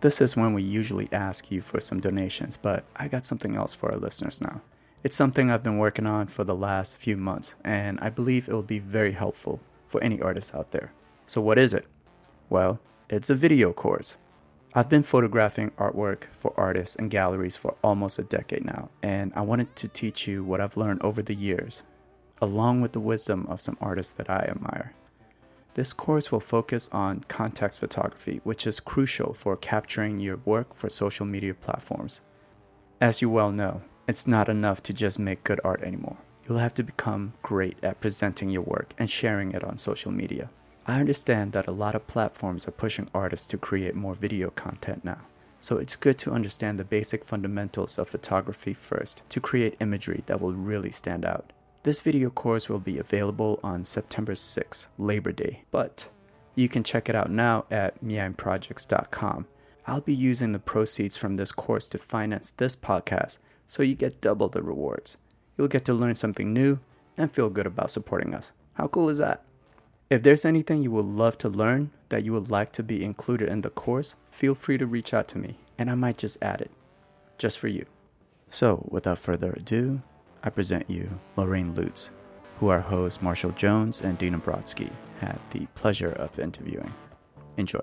This is when we usually ask you for some donations, but I got something else for our listeners now. It's something I've been working on for the last few months, and I believe it will be very helpful for any artists out there. So, what is it? Well, it's a video course. I've been photographing artwork for artists and galleries for almost a decade now, and I wanted to teach you what I've learned over the years, along with the wisdom of some artists that I admire. This course will focus on context photography, which is crucial for capturing your work for social media platforms. As you well know, it's not enough to just make good art anymore. You'll have to become great at presenting your work and sharing it on social media. I understand that a lot of platforms are pushing artists to create more video content now. So it's good to understand the basic fundamentals of photography first to create imagery that will really stand out. This video course will be available on September 6th, Labor Day, but you can check it out now at miaimprojects.com. I'll be using the proceeds from this course to finance this podcast, so you get double the rewards. You'll get to learn something new and feel good about supporting us. How cool is that? If there's anything you would love to learn that you would like to be included in the course, feel free to reach out to me and I might just add it, just for you. So, without further ado, I present you Lorraine Loots, who our hosts Marshall Jones and Dina Brodsky had the pleasure of interviewing. Enjoy.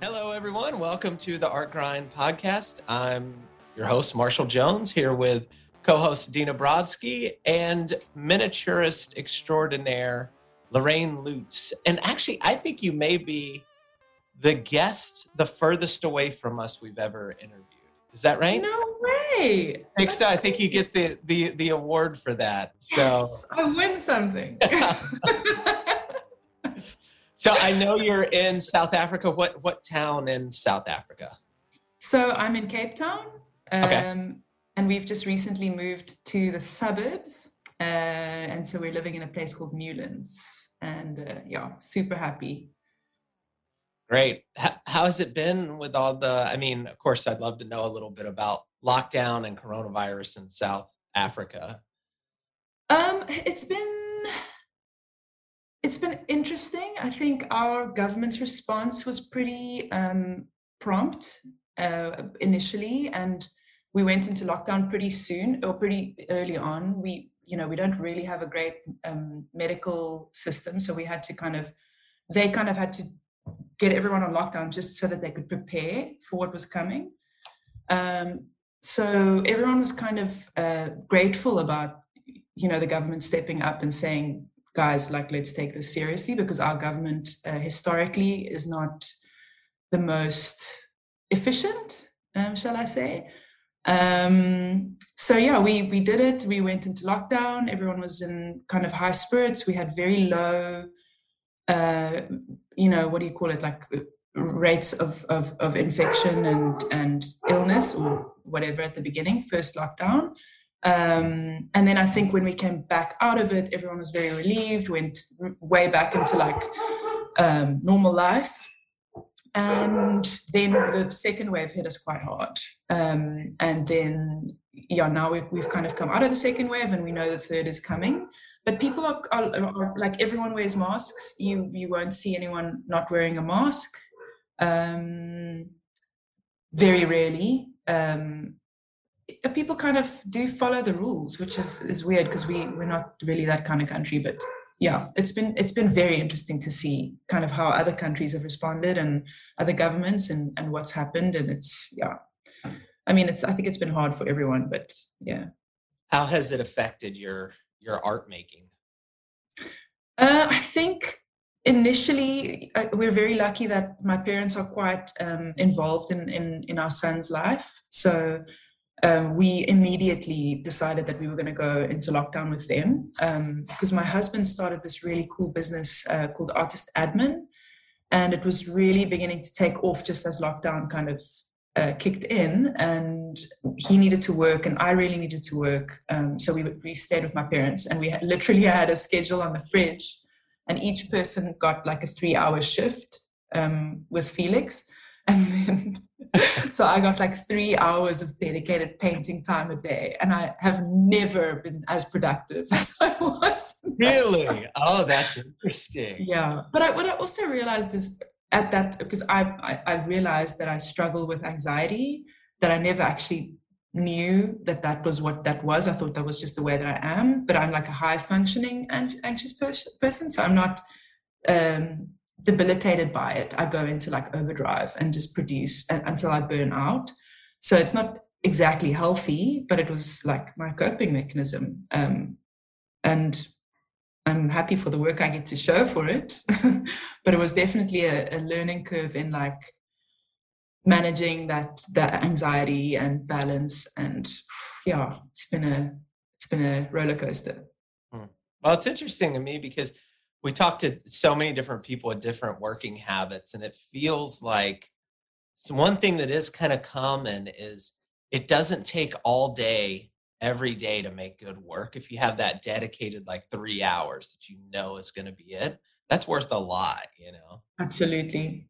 Hello, everyone. Welcome to the Art Grind podcast. I'm your host, Marshall Jones, here with co host Dina Brodsky and miniaturist extraordinaire Lorraine Loots. And actually, I think you may be the guest the furthest away from us we've ever interviewed. Is that right? No way. I think. I think you get the the the award for that. Yes, so I win something. so I know you're in South Africa. What what town in South Africa? So I'm in Cape Town. Um, okay. and we've just recently moved to the suburbs. Uh, and so we're living in a place called Newlands and uh, yeah, super happy. Great. How has it been with all the? I mean, of course, I'd love to know a little bit about lockdown and coronavirus in South Africa. Um, it's been it's been interesting. I think our government's response was pretty um, prompt uh, initially, and we went into lockdown pretty soon or pretty early on. We you know we don't really have a great um, medical system so we had to kind of they kind of had to get everyone on lockdown just so that they could prepare for what was coming um, so everyone was kind of uh, grateful about you know the government stepping up and saying guys like let's take this seriously because our government uh, historically is not the most efficient um, shall i say um, so yeah, we we did it. We went into lockdown. Everyone was in kind of high spirits. We had very low, uh, you know, what do you call it, like rates of, of of infection and and illness or whatever at the beginning, first lockdown. Um, and then I think when we came back out of it, everyone was very relieved. Went way back into like um, normal life. And then the second wave hit us quite hard. Um, and then yeah now we've, we've kind of come out of the second wave and we know the third is coming. But people are, are, are like everyone wears masks. You you won't see anyone not wearing a mask. Um, very rarely um, people kind of do follow the rules which is, is weird because we we're not really that kind of country but yeah, it's been it's been very interesting to see kind of how other countries have responded and other governments and and what's happened. And it's yeah, I mean, it's I think it's been hard for everyone, but yeah. How has it affected your your art making? Uh, I think initially uh, we're very lucky that my parents are quite um, involved in, in in our son's life, so um, we immediately decided that we were going to go into lockdown with them um, because my husband started this really cool business uh, called Artist Admin. And it was really beginning to take off just as lockdown kind of uh, kicked in. And he needed to work, and I really needed to work. Um, so we, we stayed with my parents, and we had, literally had a schedule on the fridge. And each person got like a three hour shift um, with Felix. And then so I got like three hours of dedicated painting time a day, and I have never been as productive as I was. Really? Oh, that's interesting. Yeah, but I, what I also realized is at that because I, I I've realized that I struggle with anxiety that I never actually knew that that was what that was. I thought that was just the way that I am, but I'm like a high functioning anxious person, so I'm not um, debilitated by it. I go into like overdrive and just produce until I burn out. So it's not exactly healthy, but it was like my coping mechanism. Um, and I'm happy for the work I get to show for it. but it was definitely a, a learning curve in like managing that that anxiety and balance and yeah it's been a it's been a roller coaster. Hmm. well it's interesting to me because we talked to so many different people with different working habits and it feels like one thing that is kind of common is it doesn't take all day every day to make good work. If you have that dedicated like three hours that you know is going to be it that's worth a lot you know? Absolutely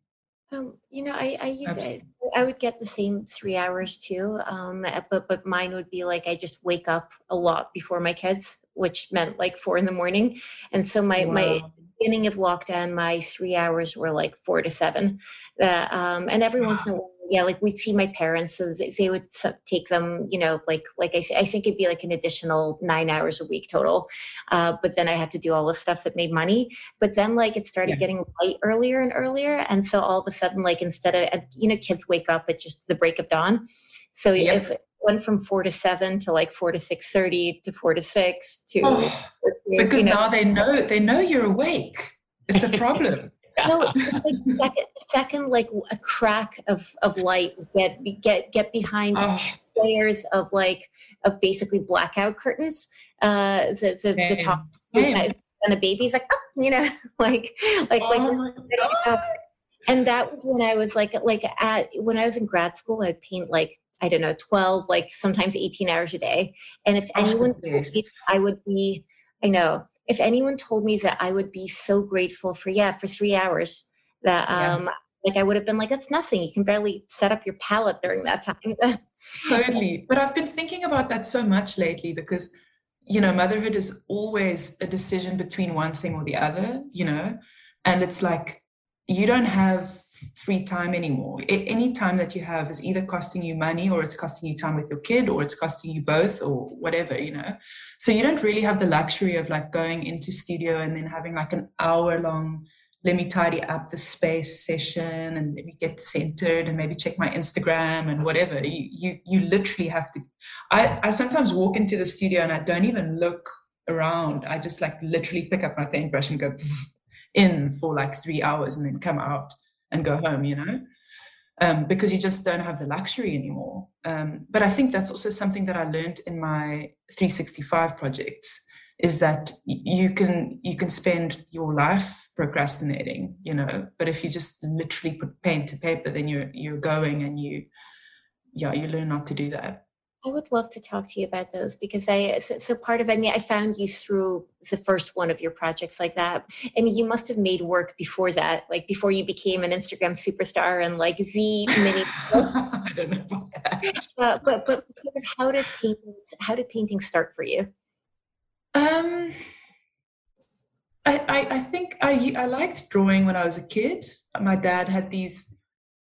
um, you know, I, I use it. I would get the same three hours too. Um, eh, but but mine would be like I just wake up a lot before my kids, which meant like four in the morning. And so my wow. my beginning of lockdown, my three hours were like four to seven. That um, and every wow. once in a while yeah like we'd see my parents so they would take them you know like like i, I think it'd be like an additional nine hours a week total uh, but then i had to do all the stuff that made money. But then like it started yeah. getting light earlier and earlier and so all of a sudden like instead of you know kids wake up at just the break of dawn. So yep. if it went from four to seven to like four to six thirty to four to six to oh, because you know, now they know they know you're awake. It's a problem no, like second, second, like a crack of of light get get get behind oh. layers of like of basically blackout curtains. Uh, the the, the top and the baby's like, oh, you know, like like oh like. And that was when I was like like at when I was in grad school, I'd paint like I don't know, 12, like sometimes 18 hours a day. And if oh, anyone, I would be, I know, if anyone told me that I would be so grateful for, yeah, for three hours, that um, yeah. like I would have been like, that's nothing. You can barely set up your palette during that time. totally. But I've been thinking about that so much lately because, you know, motherhood is always a decision between one thing or the other, you know, and it's like you don't have free time anymore. Any time that you have is either costing you money or it's costing you time with your kid or it's costing you both or whatever, you know. So you don't really have the luxury of like going into studio and then having like an hour long let me tidy up the space session and let me get centered and maybe check my Instagram and whatever. You you you literally have to I, I sometimes walk into the studio and I don't even look around. I just like literally pick up my paintbrush and go in for like three hours and then come out and go home, you know, um, because you just don't have the luxury anymore. Um, but I think that's also something that I learned in my 365 projects is that you can you can spend your life procrastinating, you know, but if you just literally put pen to paper, then you're you're going and you yeah you learn not to do that. I would love to talk to you about those because I so, so, part of I mean I found you through the first one of your projects like that. I mean you must have made work before that, like before you became an Instagram superstar and like Z mini. I don't know about that. Uh, but but how did painting how did painting start for you? Um, I, I I think I I liked drawing when I was a kid. My dad had these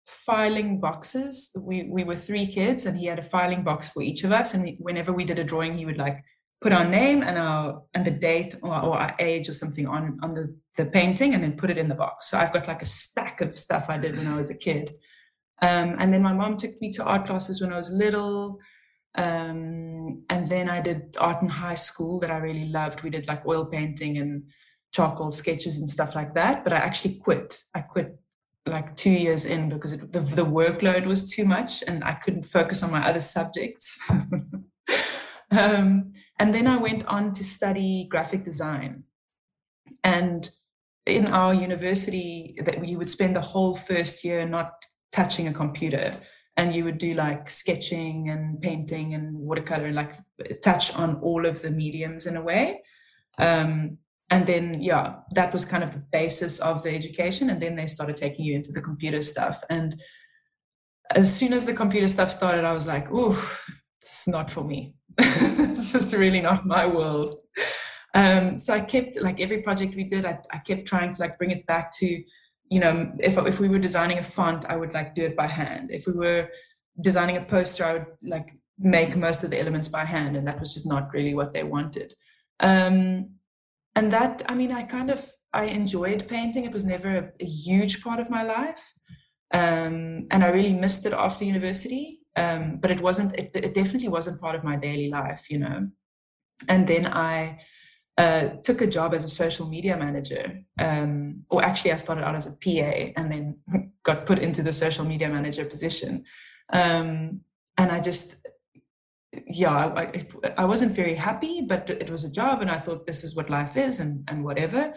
filing boxes. We we were three kids, and he had a filing box for each of us. And we, whenever we did a drawing, he would like put our name and our and the date or, or, our age or something on on the the painting, and then put it in the box. So I've got like a stack of stuff I did when I was a kid. Um, and then my mom took me to art classes when I was little. Um, and then I did art in high school that I really loved. We did like oil painting and charcoal sketches and stuff like that. But I actually quit. I quit like two years in because it, the, the workload was too much and I couldn't focus on my other subjects. um, and then I went on to study graphic design. And in our university, that you would spend the whole first year not touching a computer and you would do like sketching and painting and watercolor and like touch on all of the mediums in a way um, and then yeah that was kind of the basis of the education. And then they started taking you into the computer stuff. And as soon as the computer stuff started i was like ooh it's not for me. This is really not my world. Um, so i kept like every project we did I, I kept trying to like bring it back to you know, if if we were designing a font, I would like do it by hand. If we were designing a poster, I would like make most of the elements by hand, and that was just not really what they wanted. Um, and that, I mean, I kind of I enjoyed painting. It was never a, a huge part of my life, um, and I really missed it after university. Um, but it wasn't. It, it definitely wasn't part of my daily life, you know. And then I uh, took a job as a social media manager, um, or actually, I started out as a PA and then got put into the social media manager position. Um, and I just, yeah, I, I wasn't very happy, but it was a job, and I thought this is what life is, and and whatever.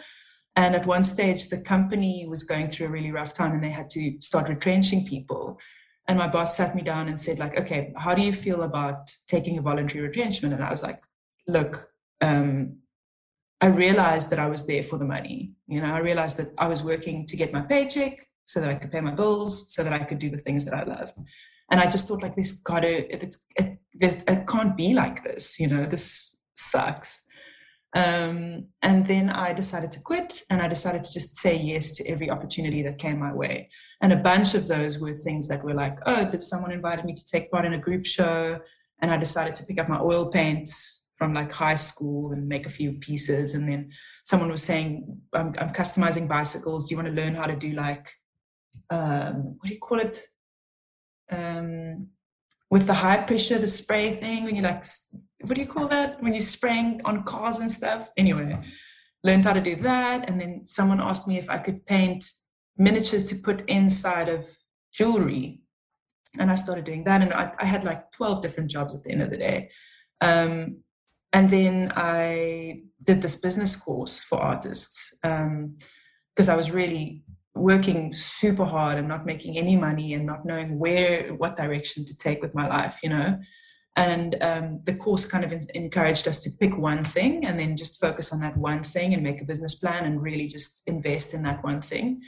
And at one stage, the company was going through a really rough time, and they had to start retrenching people. And my boss sat me down and said, like, okay, how do you feel about taking a voluntary retrenchment? And I was like, look, um, I realized that I was there for the money. You know, I realized that I was working to get my paycheck so that I could pay my bills, so that I could do the things that I loved. And I just thought, like, this gotta, it's, it, can't be like this. You know, this sucks. Um, and then I decided to quit and I decided to just say yes to every opportunity that came my way. And a bunch of those were things that were like, oh, someone invited me to take part in a group show. And I decided to pick up my oil paints from like high school and make a few pieces. And then someone was saying, I'm, I'm customizing bicycles. Do you want to learn how to do like, um, what do you call it? Um, with the high pressure, the spray thing, when you like, what do you call that? When you're spraying on cars and stuff. Anyway, learned how to do that. And then someone asked me if I could paint miniatures to put inside of jewelry. And I started doing that. And I, I had like 12 different jobs at the end of the day. Um, and then I did this business course for artists because um, I was really working super hard and not making any money and not knowing where, what direction to take with my life, you know. And um, the course kind of encouraged us to pick one thing and then just focus on that one thing and make a business plan and really just invest in that one thing.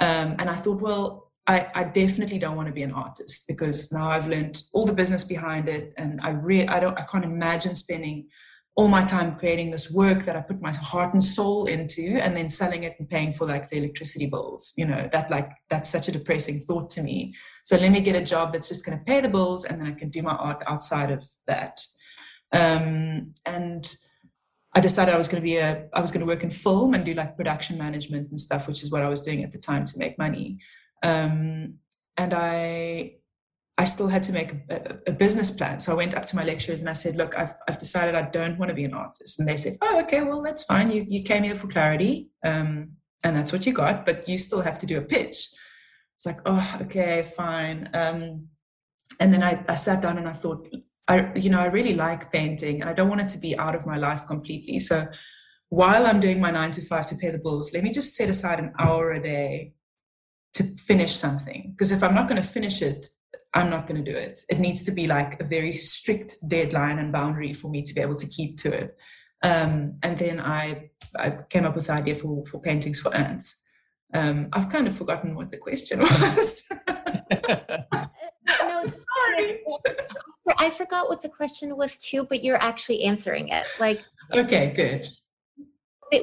Um, and I thought, well, I, I, definitely don't want to be an artist because now I've learned all the business behind it, and I really I don't I can't imagine spending all my time creating this work that I put my heart and soul into, and then selling it and paying for like the electricity bills. You know that like that's such a depressing thought to me. So let me get a job that's just going to pay the bills, and then I can do my art outside of that. Um, and I decided I was going to be a I was going to work in film and do like production management and stuff, which is what I was doing at the time to make money. Um, and I I still had to make a, a, business plan. So I went up to my lecturers and I said, look, I've, I've decided I don't want to be an artist. And they said, oh, okay, well, that's fine. You, you came here for clarity um, and that's what you got, but you still have to do a pitch. It's like, oh, okay, fine. Um, and then I, I sat down and I thought, I, you know, I really like painting and I don't want it to be out of my life completely. So while I'm doing my nine to five to pay the bills, let me just set aside an hour a day to finish something because if i'm not going to finish it i'm not going to do it. It needs to be like a very strict deadline and boundary for me to be able to keep to it. Um, and then I, I came up with the idea for, for paintings for ants. Um, i've kind of forgotten what the question was. No, sorry. i forgot what the question was too but you're actually answering it. Like okay good.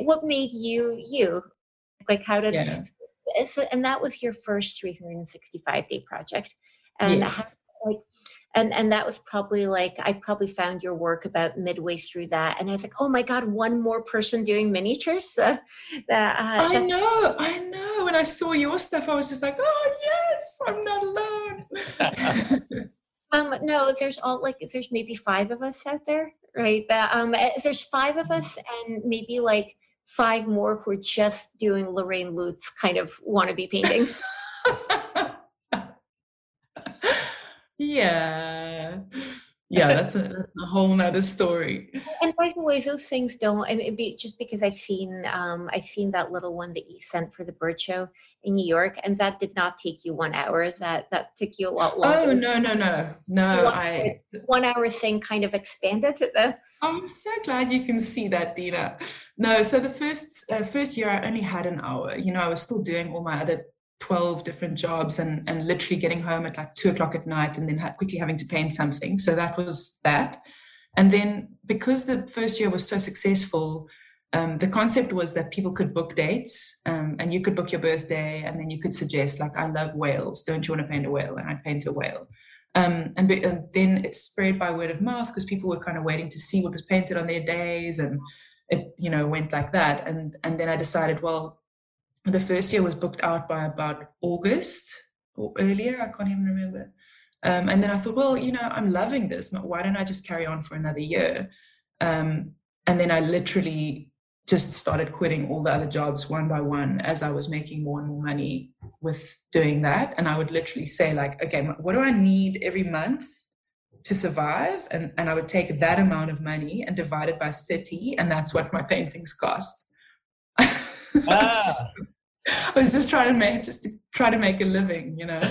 what made you you? Like how did yeah. So, and that was your first 365 day project and yes. like and and that was probably like i probably found your work about midway through that and i was like oh my god one more person doing miniatures uh, that, uh, i know i know when i saw your stuff i was just like oh yes i'm not alone um no there's all like there's maybe five of us out there right that um eh, there's five of us and maybe like five more who are just doing Lorraine Loots kind of wannabe paintings. yeah. Yeah that's a, a, whole nother story. And by the way those things don't i mean be just because i've seen um i've seen that little one that you sent for the bird show in new york and that did not take you one hour. That that took you a lot longer. oh no no no. No one i one hour thing kind of expanded to the i'm so glad you can see that dina. No so the first uh, first year i only had an hour. You know i was still doing all my other 12 different jobs and, and literally getting home at like two o'clock at night and then quickly having to paint something. So that was that. And then because the first year was so successful, um, the concept was that people could book dates um, and you could book your birthday and then you could suggest like i love whales don't you want to paint a whale and i'd paint a whale um, and, and, then it spread by word of mouth because people were kind of waiting to see what was painted on their days and it you know went like that and and then i decided well the first year was booked out by about august or earlier i can't even remember um, and then i thought well you know i'm loving this why don't i just carry on for another year um, and then i literally just started quitting all the other jobs one by one as I was making more and more money with doing that. And I would literally say, like, okay, what do I need every month to survive? And, and I would take that amount of money and divide it by 30, and that's what my paintings cost. Ah. I was just trying to make just to try to make a living, you know.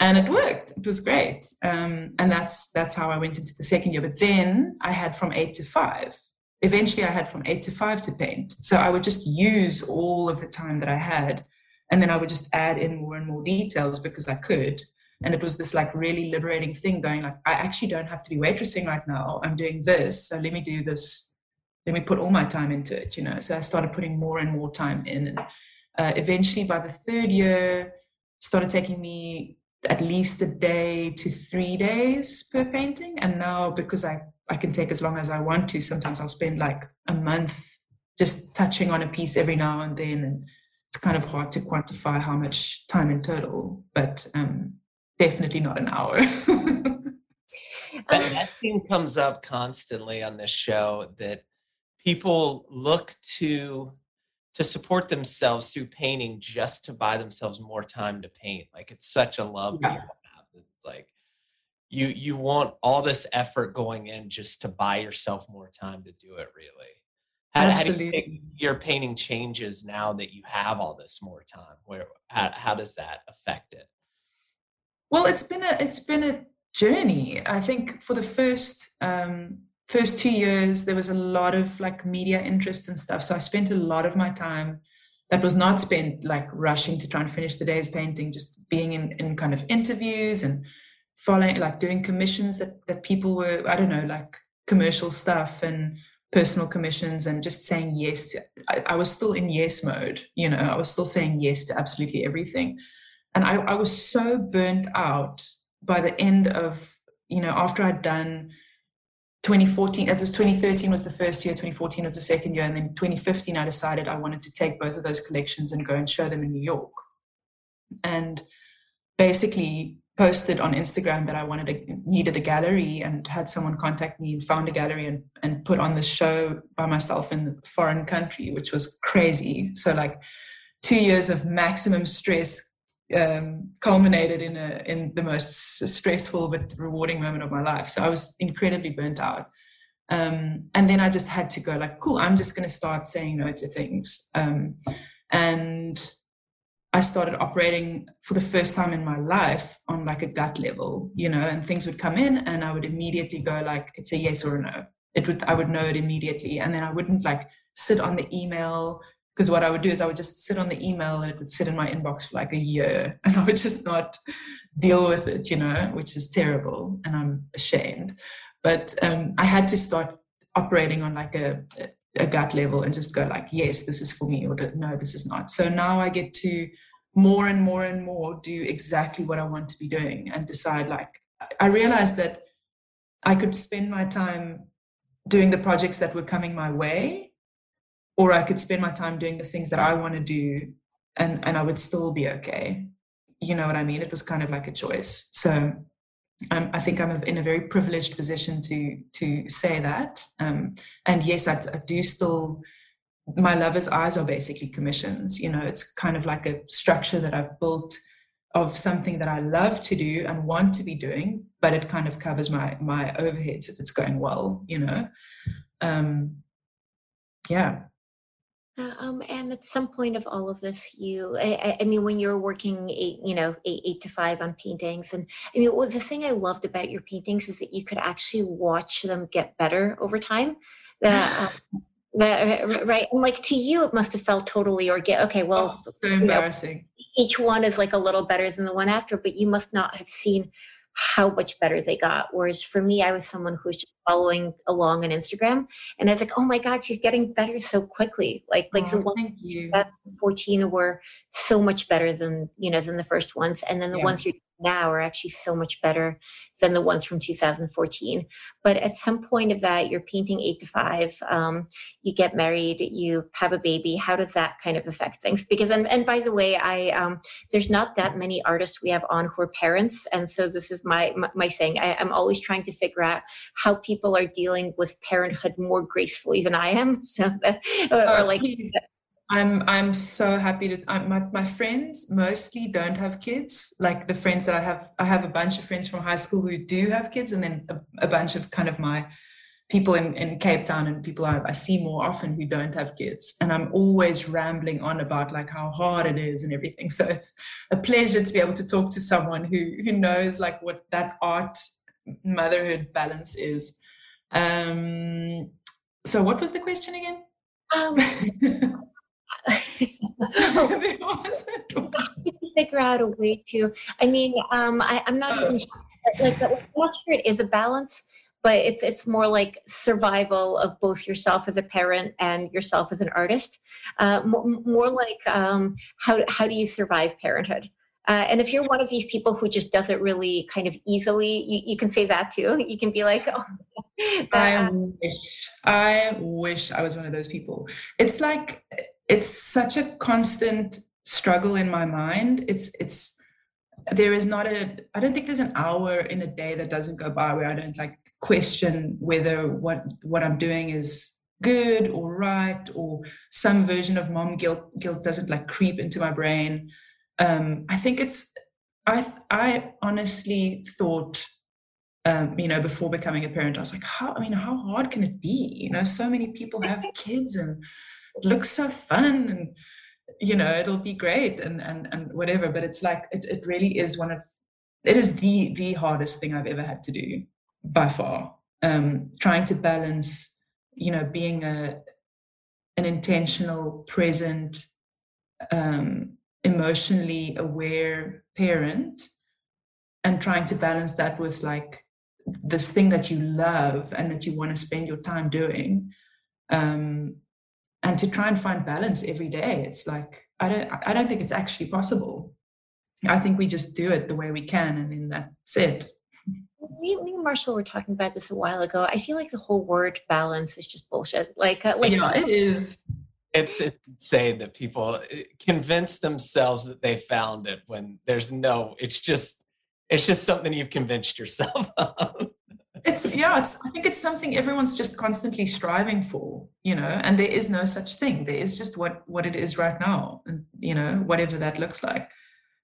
and it worked. It was great. Um, and that's that's how I went into the second year. But then I had from eight to five eventually I had from eight to five to paint. So I would just use all of the time that I had. And then I would just add in more and more details because I could. And it was this like really liberating thing going like, I actually don't have to be waitressing right now. I'm doing this. So let me do this. Let me put all my time into it, you know. So I started putting more and more time in. And uh, eventually by the third year, started taking me at least a day to three days per painting. And now because I I can take as long as I want to. Sometimes I'll spend like a month just touching on a piece every now and then. And it's kind of hard to quantify how much time in total, but um, definitely not an hour. that, that thing comes up constantly on this show that people look to to support themselves through painting just to buy themselves more time to paint. Like it's such a love yeah. people have. It's like you you want all this effort going in just to buy yourself more time to do it really how, how do you think your painting changes now that you have all this more time where how, how does that affect it well it's been a it's been a journey i think for the first um first two years there was a lot of like media interest and stuff. So i spent a lot of my time that was not spent like rushing to try and finish the day's painting just being in, in kind of interviews and following like doing commissions that that people were i don't know like commercial stuff and personal commissions and just saying yes to I, I, was still in yes mode you know i was still saying yes to absolutely everything. And I, I was so burnt out by the end of you know after i'd done 2014 it was 2013 was the first year 2014 was the second year and then 2015 i decided i wanted to take both of those collections and go and show them in new york and basically posted on Instagram that I wanted a, needed a gallery and had someone contact me and found a gallery and, and put on the show by myself in a foreign country, which was crazy. So like two years of maximum stress um, culminated in a in the most stressful but rewarding moment of my life. So I was incredibly burnt out. Um, and then I just had to go like, cool, I'm just going to start saying no to things. Um, and I started operating for the first time in my life on like a gut level, you know, and things would come in and I would immediately go like, it's a yes or a no. It would, I would know it immediately. And then I wouldn't like sit on the email because what I would do is I would just sit on the email and it would sit in my inbox for like a year and I would just not deal with it, you know, which is terrible and I'm ashamed. But um, I had to start operating on like a, a gut level and just go like yes this is for me or no this is not so now i get to more and more and more do exactly what i want to be doing and decide like i realized that i could spend my time doing the projects that were coming my way or i could spend my time doing the things that i want to do and and i would still be okay you know what i mean it was kind of like a choice so um, I think I'm in a very privileged position to to say that. Um, and yes, I, I, do still. My lover's eyes are basically commissions. You know, it's kind of like a structure that I've built of something that I love to do and want to be doing, but it kind of covers my my overheads if it's going well. You know, um, yeah. Uh, um, and at some point of all of this, you, I, I, mean, when you're working eight, you know, eight, eight to five on paintings, and I mean, what was the thing I loved about your paintings is that you could actually watch them get better over time. That, uh, that right, and like to you, it must have felt totally organic. Okay, well, oh, so embarrassing. You know, each one is like a little better than the one after, but you must not have seen how much better they got. Whereas for me, I was someone who was just following along on Instagram, and I was like, "Oh my God, she's getting better so quickly!" Like like oh, the ones 14 were so much better than you know than the first ones, and then the yeah. ones you're now are actually so much better than the ones from 2014. But at some point of that, you're painting eight to five, um, you get married, you have a baby. How does that kind of affect things? Because, and, and by the way, I um, there's not that many artists we have on who are parents. And so this is my, my, my saying, I, I'm always trying to figure out how people are dealing with parenthood more gracefully than I am. So, or, or oh, like, I'm I'm so happy to I, my my friends mostly don't have kids. Like the friends that I have, I have a bunch of friends from high school who do have kids, and then a, a bunch of kind of my people in, in Cape Town and people I, I see more often who don't have kids. And I'm always rambling on about like how hard it is and everything. So it's a pleasure to be able to talk to someone who who knows like what that art motherhood balance is. Um, so what was the question again? Um, figure out a way to. I mean, um, I, am not even sure, like I'm not sure it is a balance, but it's it's more like survival of both yourself as a parent and yourself as an artist. Uh, more, more like um, how how do you survive parenthood? Uh, and if you're one of these people who just does it really kind of easily, you, you can say that too. You can be like, oh, I wish, I wish I was one of those people. It's like it's such a constant struggle in my mind. It's it's there is not a I don't think there's an hour in a day that doesn't go by where I don't like question whether what what I'm doing is good or right or some version of mom guilt guilt doesn't like creep into my brain. Um, I think it's I I honestly thought um, you know, before becoming a parent, I was like, how, I mean, how hard can it be? You know, so many people have kids and it looks so fun and you know it'll be great and and and whatever but it's like it, it really is one of it is the the hardest thing i've ever had to do by far um trying to balance you know being a an intentional present um emotionally aware parent and trying to balance that with like this thing that you love and that you want to spend your time doing um and to try and find balance every day it's like i don't i don't think it's actually possible i think we just do it the way we can and then that's it me, me and Marshall were talking about this a while ago. I feel like the whole word balance is just bullshit. Like, uh, like yeah, it is. It's insane that people uh, convince themselves that they found it when there's no. It's just, it's just something you've convinced yourself of it's yeah it's i think it's something everyone's just constantly striving for you know and there is no such thing there is just what what it is right now and you know whatever that looks like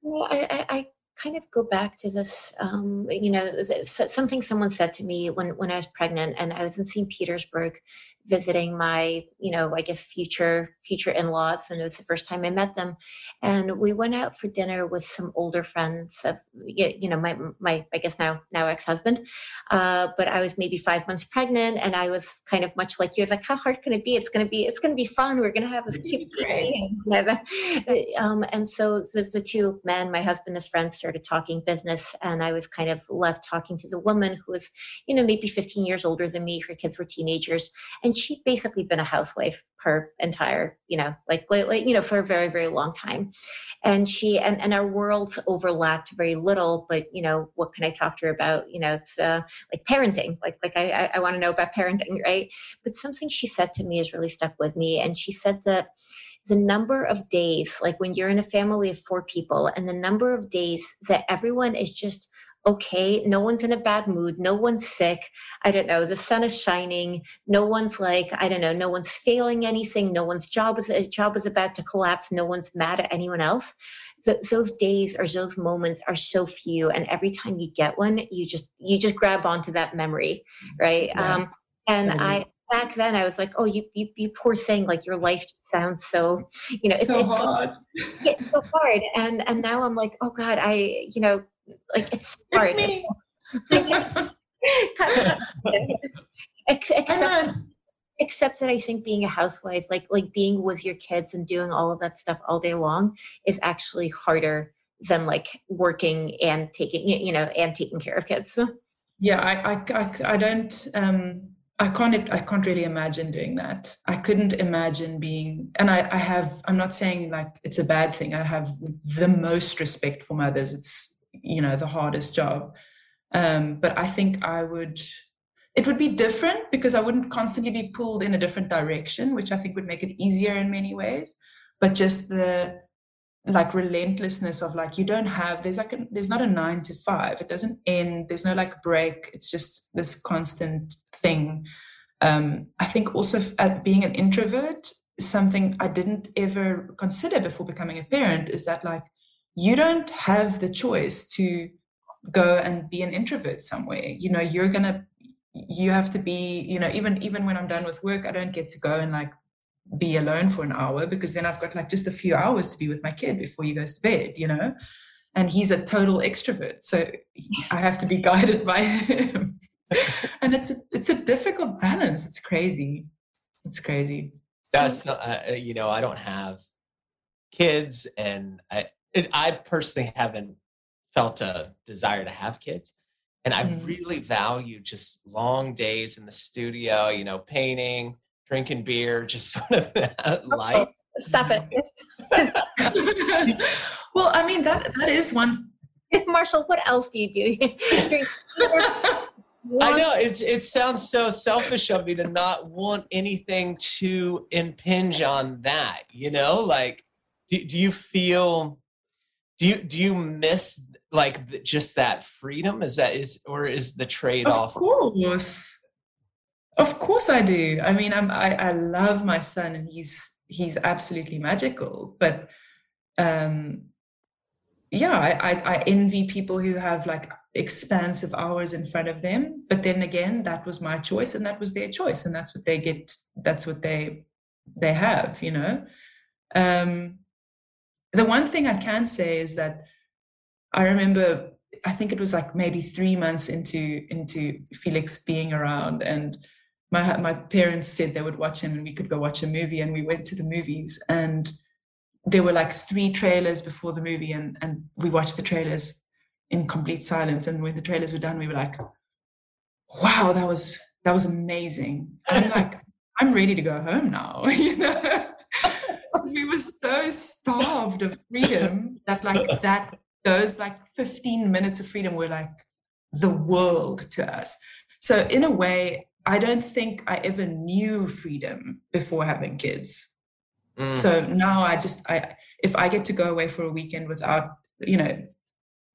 well i i, kind of go back to this um, you know something someone said to me when when i was pregnant and i was in st petersburg visiting my you know i guess future future in-laws and it was the first time i met them. And we went out for dinner with some older friends of you know my my i guess now now ex-husband. Uh, but i was maybe five months pregnant and i was kind of much like you I was like how hard can it be? It's going to be it's going to be fun. We're going to have this cute baby. Um, and so the, the two men my husband and his friends started talking business and i was kind of left talking to the woman who was you know maybe 15 years older than me. Her kids were teenagers and she'd basically been a housewife her entire you know like, like you know for a very very long time. And she and, and our worlds overlapped very little but you know what can i talk to her about? You know it's uh, like parenting like like i, I want to know about parenting right? But something she said to me has really stuck with me and she said that the number of days like when you're in a family of four people and the number of days that everyone is just okay, no one's in a bad mood, no one's sick. I don't know, the sun is shining, no one's like, I don't know, no one's failing anything, no one's job is a job is about to collapse, no one's mad at anyone else. So, those days or those moments are so few, and every time you get one, you just you just grab onto that memory, right? Yeah. Um, and mm-hmm. I back then I was like, oh, you, you, you poor thing, like your life sounds so, you know, it's so it's hard. It's so hard. And and now I'm like, oh God, I, you know, like it's hard. Except, except that I think being a housewife, like like being with your kids and doing all of that stuff all day long, is actually harder than like working and taking you know and taking care of kids yeah i i, I, I don't um I can't I can't really imagine doing that. I couldn't imagine being and I, I have I'm not saying like it's a bad thing. I have the most respect for mothers. It's you know the hardest job. Um, but I think I would it would be different because I wouldn't constantly be pulled in a different direction, which I think would make it easier in many ways. But just the like relentlessness of like you don't have there's like a, there's not a nine to five. It doesn't end. There's no like break. It's just this constant thing. Um i think also at being an introvert something i didn't ever consider before becoming a parent is that like you don't have the choice to go and be an introvert somewhere. You know you're gonna you have to be you know even even when i'm done with work i don't get to go and like be alone for an hour because then I've got like just a few hours to be with my kid before he goes to bed, you know? And he's a total extrovert. So I have to be guided by him. and it's a, it's a difficult balance. It's crazy. It's crazy. That's, uh, uh, you know, I don't have kids and I, it, I personally haven't felt a desire to have kids. And I mm. really value just long days in the studio, you know, painting, drinking beer, just sort of that oh, oh, light. Stop it. well, I mean that that is one. Marshall, what else do you do? I know it's it sounds so selfish of me to not want anything to impinge on that. You know, like do, do you feel do you do you miss like the, just that freedom? Is that is or is the trade off? Of course. Of course I do. I mean, I'm, I, I love my son and he's, he's absolutely magical, but, um, yeah, I, I, I envy people who have like expansive hours in front of them. But then again, that was my choice and that was their choice. And that's what they get. That's what they, they have, you know? Um, the one thing I can say is that I remember, I think it was like maybe three months into, into Felix being around and, my my parents said they would watch him and we could go watch a movie and we went to the movies and there were like three trailers before the movie and and we watched the trailers in complete silence. And when the trailers were done we were like wow that was that was amazing. I'm like i'm ready to go home now you know? We were so starved of freedom that like that those like 15 minutes of freedom were like the world to us. So in a way I don't think I ever knew freedom before having kids. Mm. So now I just I if I get to go away for a weekend without, you know,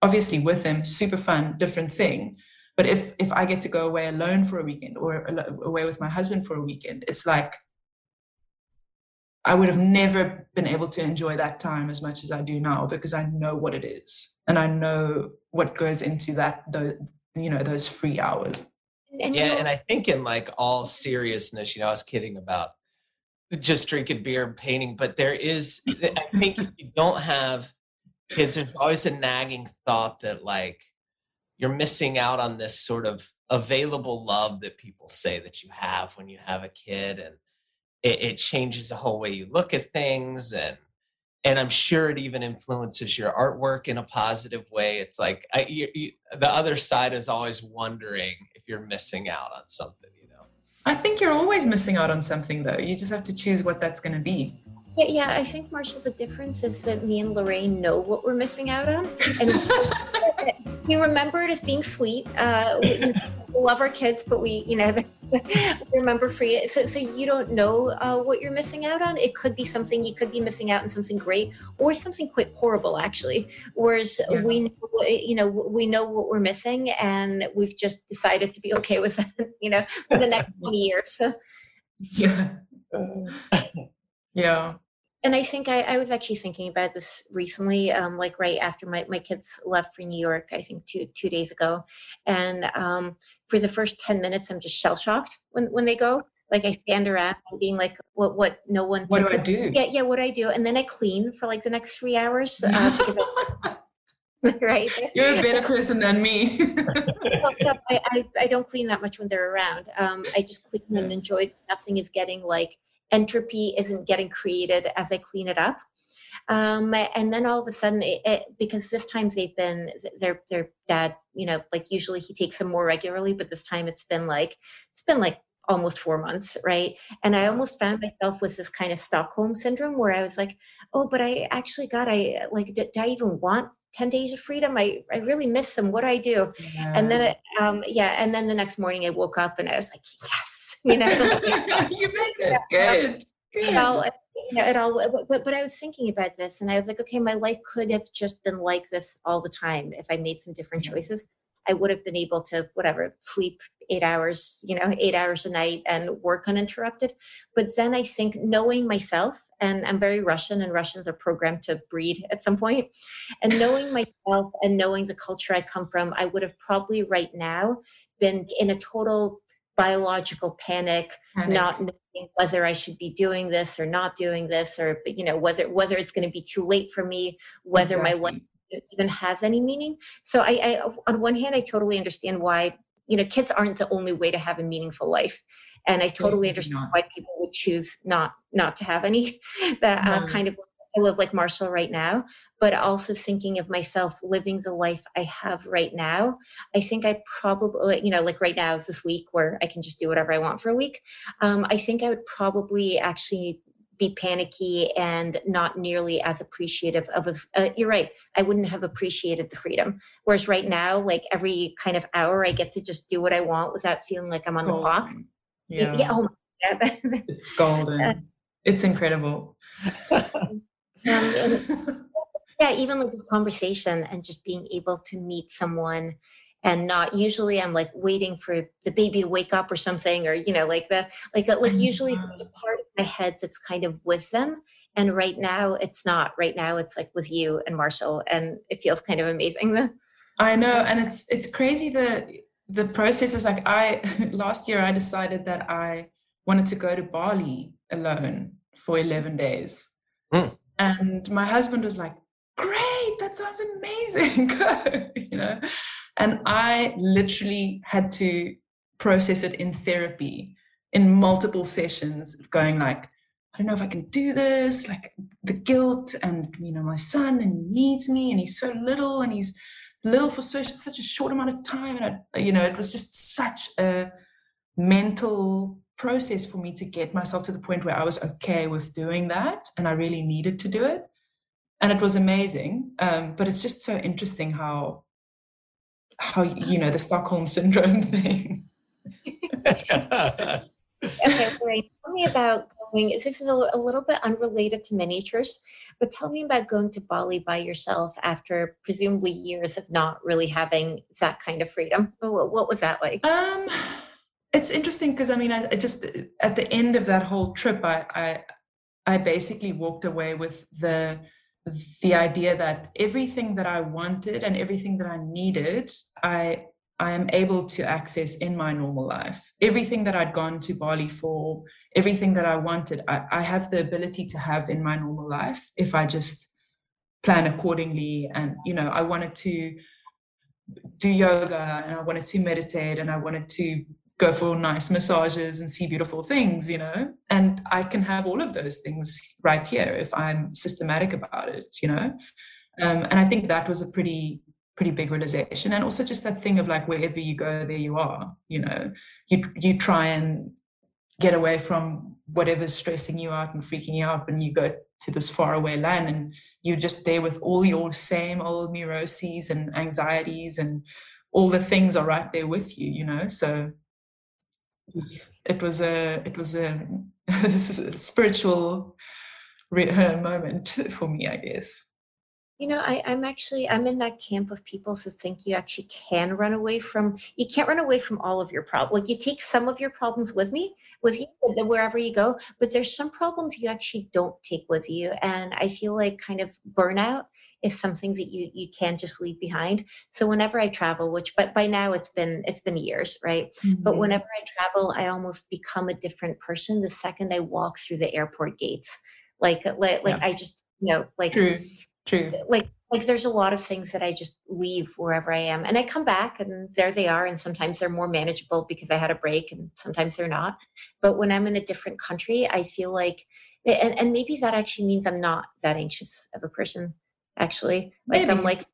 obviously with them, super fun, different thing. But if if I get to go away alone for a weekend or away with my husband for a weekend, it's like I would have never been able to enjoy that time as much as I do now because I know what it is and I know what goes into that those you know those free hours. And yeah, and I think in like all seriousness, you know, I was kidding about just drinking beer and painting, but there is, I think if you don't have kids, there's always a nagging thought that like you're missing out on this sort of available love that people say that you have when you have a kid, and it, it changes the whole way you look at things and and I'm sure it even influences your artwork in a positive way. It's like I, you, you, the other side is always wondering if you're missing out on something, you know. I think you're always missing out on something, though. You just have to choose what that's going to be. Yeah, yeah. I think Marshall, the difference is that me and Lorraine know what we're missing out on, and we remember it as being sweet. Uh, we love our kids, but we, you know, remember free. So, so you don't know uh, what you're missing out on. It could be something you could be missing out on something great, or something quite horrible, actually. Whereas yeah. we, know, you know, we know what we're missing, and we've just decided to be okay with it, you know, for the next twenty years. So. Yeah. yeah and I think I, I, was actually thinking about this recently, um, like right after my, my kids left for New York, I think two two days ago. And um, for the first 10 minutes, I'm just shell shocked when, when they go. Like I stand around being like, what, what, no one. What do I do? Yeah, yeah, what do I do? And then I clean for like the next three hours. Uh, I, right. You're a better person than me. I, I, I, don't clean that much when they're around. Um, I just clean and enjoy. Nothing is getting like entropy isn't getting created as I clean it up. Um, and then all of a sudden, it, it, because this time they've been their their dad, you know, like usually he takes them more regularly, but this time it's been like it's been like almost four months, right? And I almost found myself with this kind of Stockholm syndrome where I was like, oh, but I actually got, I like, do, do I even want 10 days of freedom? I, I really miss them. What do I do? Yeah. And then, it, um, yeah. And then the next morning I woke up and I was like, yes, you know, you made it. Good. Good. You know, you know, it all, but, but I was thinking about this and I was like, okay, my life could have just been like this all the time if I made some different choices. I would have been able to, whatever, sleep eight hours, you know, eight hours a night and work uninterrupted. But then I think knowing myself, and I'm very Russian, and Russians are programmed to breed at some point, and knowing myself and knowing the culture I come from, I would have probably right now been in a total biological panic, panic, not knowing whether I should be doing this or not doing this, or you know whether whether it's going to be too late for me, whether exactly. my life even has any meaning. So I, I, on one hand, I totally understand why you know kids aren't the only way to have a meaningful life, and I totally understand why people would choose not not to have any. That uh, kind of I live like Marshall right now, but also thinking of myself living the life I have right now. I think I probably, you know, like right now is this week where I can just do whatever I want for a week. Um, I think I would probably actually be panicky and not nearly as appreciative of uh, you're right i wouldn't have appreciated the freedom whereas right now like every kind of hour i get to just do what i want without feeling like i'm on golden. the clock yeah, yeah oh it's golden uh, it's incredible um, yeah even like this conversation and just being able to meet someone and not usually i'm like waiting for the baby to wake up or something or you know like the like like usually the part of my head that's kind of with them. And right now it's not. Right now it's like with you and marshall and it feels kind of amazing i know and it's it's crazy the the process is like i last year i decided that i wanted to go to bali alone for 11 days. Mm. And my husband was like great that sounds amazing you know and I literally had to process it in therapy in multiple sessions, going like, I don't know if I can do this, like the guilt and you know, my son and needs me and he's so little and he's little for such such a short amount of time. And I, you know, it was just such a mental process for me to get myself to the point where I was okay with doing that and I really needed to do it. And it was amazing. Um, but it's just so interesting how how you know the Stockholm syndrome thing. okay, great. Tell me about going. This is a, a, little bit unrelated to miniatures, but tell me about going to Bali by yourself after presumably years of not really having that kind of freedom. What, what was that like? Um, it's interesting because I mean, I, I, just at the end of that whole trip, I, I I basically walked away with the the idea that everything that I wanted and everything that I needed, I I am able to access in my normal life. Everything that I'd gone to Bali for, everything that I wanted, I, I have the ability to have in my normal life if I just plan accordingly. And you know, I wanted to do yoga and I wanted to meditate and I wanted to go for nice massages and see beautiful things, you know. And I can have all of those things right here if I'm systematic about it, you know. Um, and I think that was a pretty pretty big realization and also just that thing of like wherever you go there you are you know you you try and get away from whatever's stressing you out and freaking you out and you go to this faraway land and you're just there with all your same old neuroses and anxieties and all the things are right there with you you know so it was a it was a, spiritual moment for me i guess you know I, i'm actually i'm in that camp of people who think you actually can run away from you can't run away from all of your problems like you take some of your problems with me with you wherever you go but there's some problems you actually don't take with you and i feel like kind of burnout is something that you you can just leave behind so whenever i travel which but by now it's been it's been years right mm-hmm. but whenever i travel i almost become a different person the second i walk through the airport gates like like, like yeah. i just you know like True. True. Like like there's a lot of things that I just leave wherever I am and I come back and there they are and sometimes they're more manageable because I had a break and sometimes they're not. But when I'm in a different country I feel like and, and maybe that actually means I'm not that anxious of a person actually. Like maybe. I'm like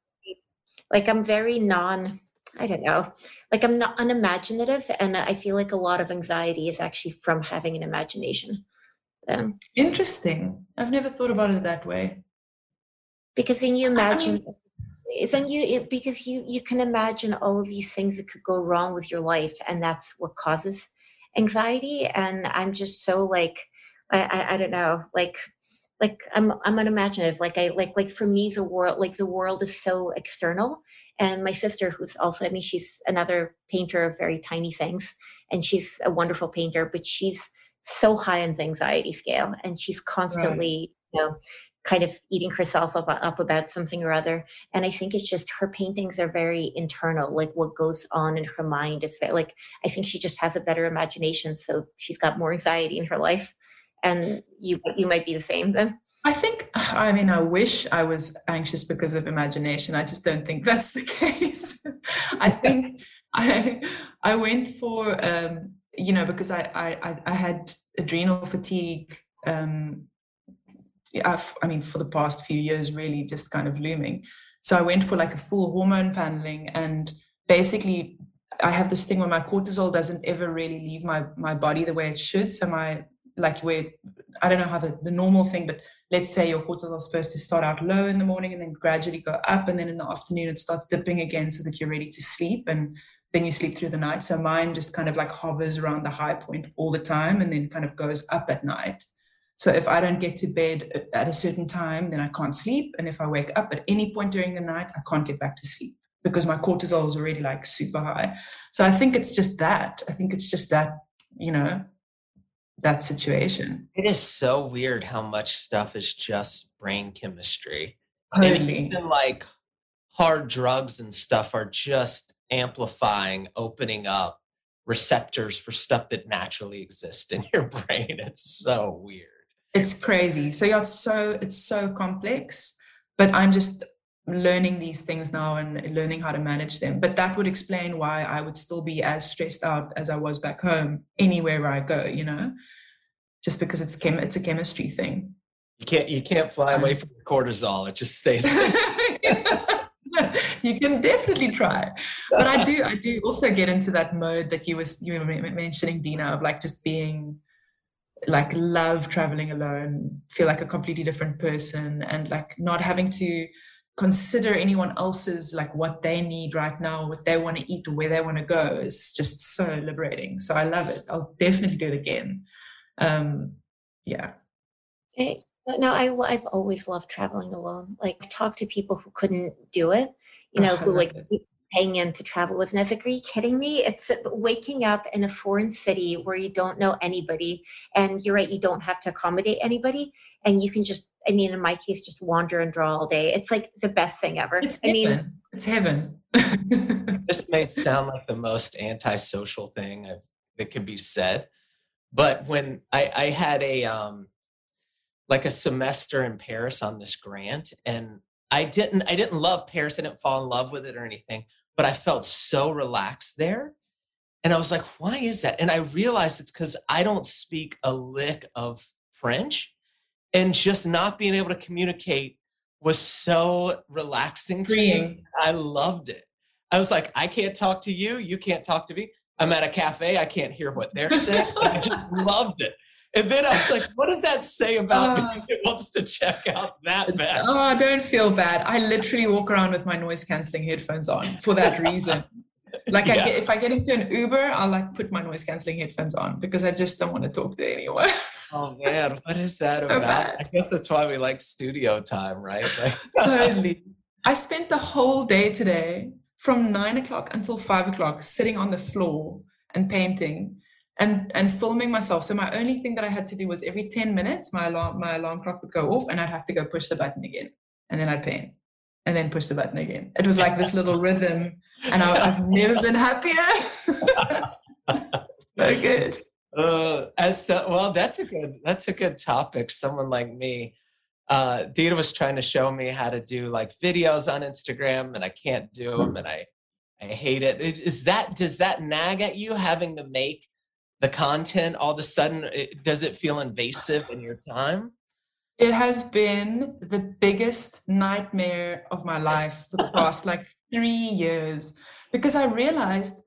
like I'm very non I don't know. Like I'm not unimaginative and I feel like a lot of anxiety is actually from having an imagination. Um, interesting. I've never thought about it that way because then you imagine uh-huh. then you because you you can imagine all of these things that could go wrong with your life and that's what causes anxiety. And i'm just so like i i, I don't know like like i'm i'm unimaginative. Like i like like for me the world like the world is so external. And my sister who's also i mean she's another painter of very tiny things and she's a wonderful painter but she's so high on the anxiety scale and she's constantly right. you know kind of eating herself up, up about something or other. And I think it's just her paintings are very internal, like what goes on in her mind is very, like, I think she just has a better imagination. So she's got more anxiety in her life. And you, you might be the same then. I think, I mean, I wish I was anxious because of imagination. I just don't think that's the case. I think I, I went for, um, you know, because I, I, I had adrenal fatigue um, I've, I mean, for the past few years, really just kind of looming. So I went for like a full hormone paneling, and basically, I have this thing where my cortisol doesn't ever really leave my my body the way it should. So my like where I don't know how the, the normal thing, but let's say your cortisol is supposed to start out low in the morning and then gradually go up, and then in the afternoon it starts dipping again so that you're ready to sleep, and then you sleep through the night. So mine just kind of like hovers around the high point all the time, and then kind of goes up at night. So if I don't get to bed at a certain time, then I can't sleep. And if I wake up at any point during the night, I can't get back to sleep because my cortisol is already like super high. So I think it's just that. I think it's just that, you know, that situation. It is so weird how much stuff is just brain chemistry. Totally. And even like hard drugs and stuff are just amplifying, opening up receptors for stuff that naturally exists in your brain. It's so weird. It's crazy. So yeah, it's so it's so complex. But I'm just learning these things now and learning how to manage them. But that would explain why I would still be as stressed out as I was back home anywhere I go, you know, just because it's chem it's a chemistry thing. You can't you can't fly away um. from cortisol. It just stays. you can definitely try but i do i do also get into that mode that you was you were mentioning dina of like just being like love traveling alone, feel like a completely different person, and like not having to consider anyone else's like what they need right now, what they want to eat, or where they want to go is just so liberating. So I love it. I'll definitely do it again. Um, yeah. Hey, no, I I've always loved traveling alone. Like talk to people who couldn't do it, you know, oh, who like it paying in to travel with Nethic. Are you kidding me? It's waking up in a foreign city where you don't know anybody. And you're right, you don't have to accommodate anybody. And you can just, I mean, in my case, just wander and draw all day. It's like the best thing ever. It's I heaven. mean, it's heaven. this may sound like the most antisocial thing I've, that could be said. But when I, I had a, um, like a semester in Paris on this grant, and I didn't I didn't love Paris. I didn't fall in love with it or anything but I felt so relaxed there. And I was like, why is that? And I realized it's because I don't speak a lick of French. And just not being able to communicate was so relaxing Freeing. to me. I loved it. I was like, I can't talk to you. You can't talk to me. I'm at a cafe. I can't hear what they're saying. I just loved it. And then I was like, what does that say about uh, me? It wants to check out that bad. Oh, I don't feel bad. I literally walk around with my noise canceling headphones on for that reason. like yeah. I get, if I get into an Uber, I'll like put my noise canceling headphones on because I just don't want to talk to anyone. oh man, what is that about? I guess that's why we like studio time, right? Like- totally. I spent the whole day today from nine o'clock until five o'clock sitting on the floor and painting and and filming myself. So my only thing that I had to do was every 10 minutes my alarm my alarm clock would go off and I'd have to go push the button again. And then I'd paint. And then push the button again. It was like this little rhythm. And I, have never been happier. so good. Uh, as to, well, that's a good that's a good topic. Someone like me, uh, Dina was trying to show me how to do like videos on Instagram, and I can't do them, and I I hate it. Is that does that nag at you having to make the content all of a sudden? It, does it feel invasive in your time? It has been the biggest nightmare of my life for the past like three years because I realized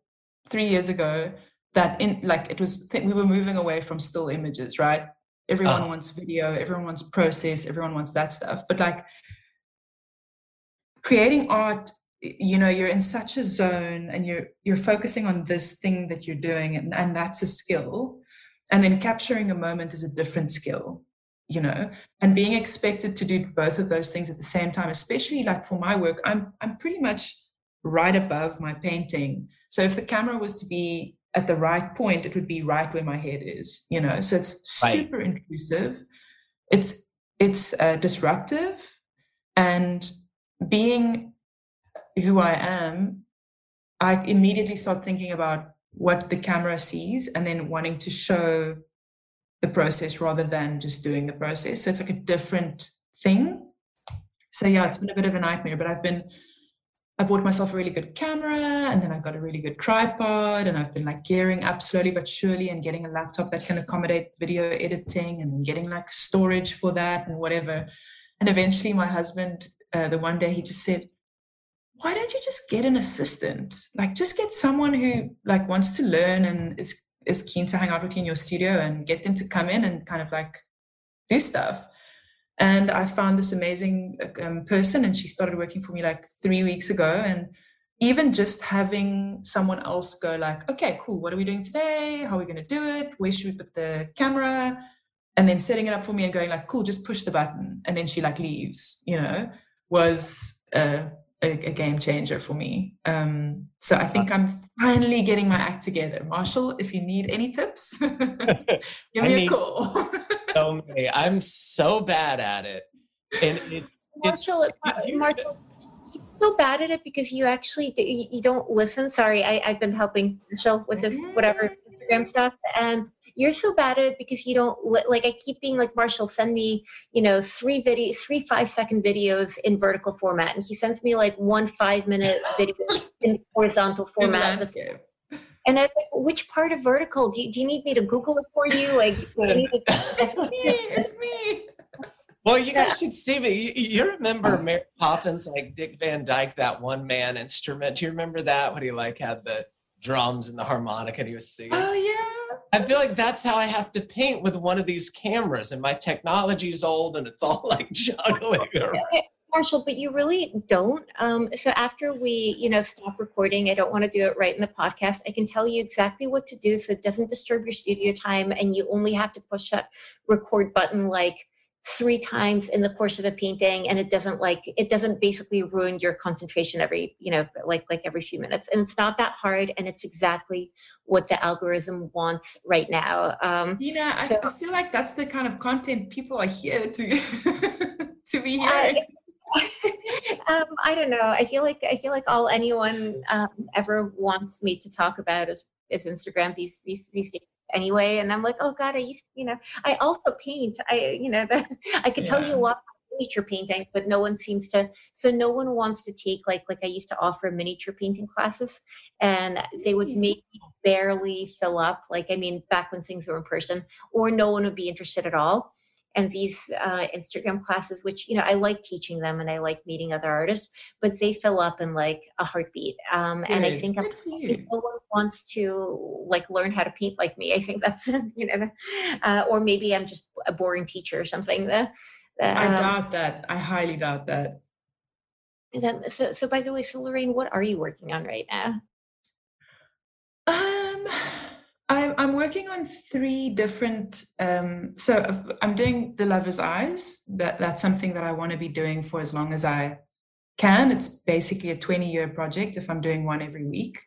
three years ago that in like it was we were moving away from still images, right? Everyone uh. wants video, everyone wants process, everyone wants that stuff. But like creating art, you know, you're in such a zone and you're you're focusing on this thing that you're doing and, and that's a skill. And then capturing a moment is a different skill, you know, and being expected to do both of those things at the same time, especially like for my work, I'm I'm pretty much right above my painting. So if the camera was to be at the right point, it would be right where my head is, you know. So it's super right. intrusive. It's it's uh, disruptive, and being who I am, I immediately start thinking about what the camera sees, and then wanting to show the process rather than just doing the process. So it's like a different thing. So yeah, it's been a bit of a nightmare, but I've been I bought myself a really good camera and then I got a really good tripod and I've been like gearing up slowly but surely and getting a laptop that can accommodate video editing and then getting like storage for that and whatever. And eventually my husband, uh, the one day he just said, why don't you just get an assistant? Like just get someone who like wants to learn and is is keen to hang out with you in your studio and get them to come in and kind of like do stuff. And I found this amazing um, person, and she started working for me like three weeks ago. And even just having someone else go like, okay, cool, what are we doing today? How are we going to do it? Where should we put the camera? And then setting it up for me and going like, cool, just push the button. And then she like leaves, you know, was a, a, a game changer for me. Um, so I think I'm finally getting my act together. Marshall, if you need any tips, give me need- a call. so many. I'm so bad at it. And it's Marshall, it's, uh, Marshall, so bad at it because you actually you don't listen. Sorry, I, I've been helping Marshall with his whatever Instagram stuff, and you're so bad at it because you don't like. I keep being like Marshall, send me you know three videos, three five second videos in vertical format, and he sends me like one five minute video in horizontal format. And I like, which part of vertical do you, do you need me to Google it for you? Like, it's me. It's me. Well, you guys should see me. You, you, remember Mary Poppins, like Dick Van Dyke, that one man instrument? Do you remember that when he like had the drums and the harmonica and he was singing? Oh yeah. I feel like that's how I have to paint with one of these cameras, and my technology's old and it's all like juggling. Marshall, but you really don't. Um, so after we, you know, stop recording, I don't want to do it right in the podcast. I can tell you exactly what to do so it doesn't disturb your studio time, and you only have to push that record button like three times in the course of a painting and it doesn't like it doesn't basically ruin your concentration every you know like like every few minutes. And it's not that hard and it's exactly what the algorithm wants right now um yeah so, I, I feel like that's the kind of content people are here to to be hearing. Um, I don't know. I feel like I feel like all anyone um, ever wants me to talk about is is Instagram these these these days anyway. And I'm like, oh God, I used you know I also paint. I you know the, I could yeah. tell you a lot miniature painting but no one seems to so no one wants to take like like i used to offer miniature painting classes and they would maybe barely fill up like i mean back when things were in person or no one would be interested at all and these uh, Instagram classes, which you know I like teaching them and I like meeting other artists, but they fill up in like a heartbeat. Um, and I think if no one wants to like learn how to paint like me, I think that's you know, uh, or maybe I'm just a boring teacher or something. The, the, um, I doubt that. I highly doubt that. that. So, so by the way, so Lorraine, what are you working on right now? Um. I'm I'm working on three different. Um, so I'm doing the Lover's Eyes. That that's something that I want to be doing for as long as I can. It's basically a 20 year project. If I'm doing one every week,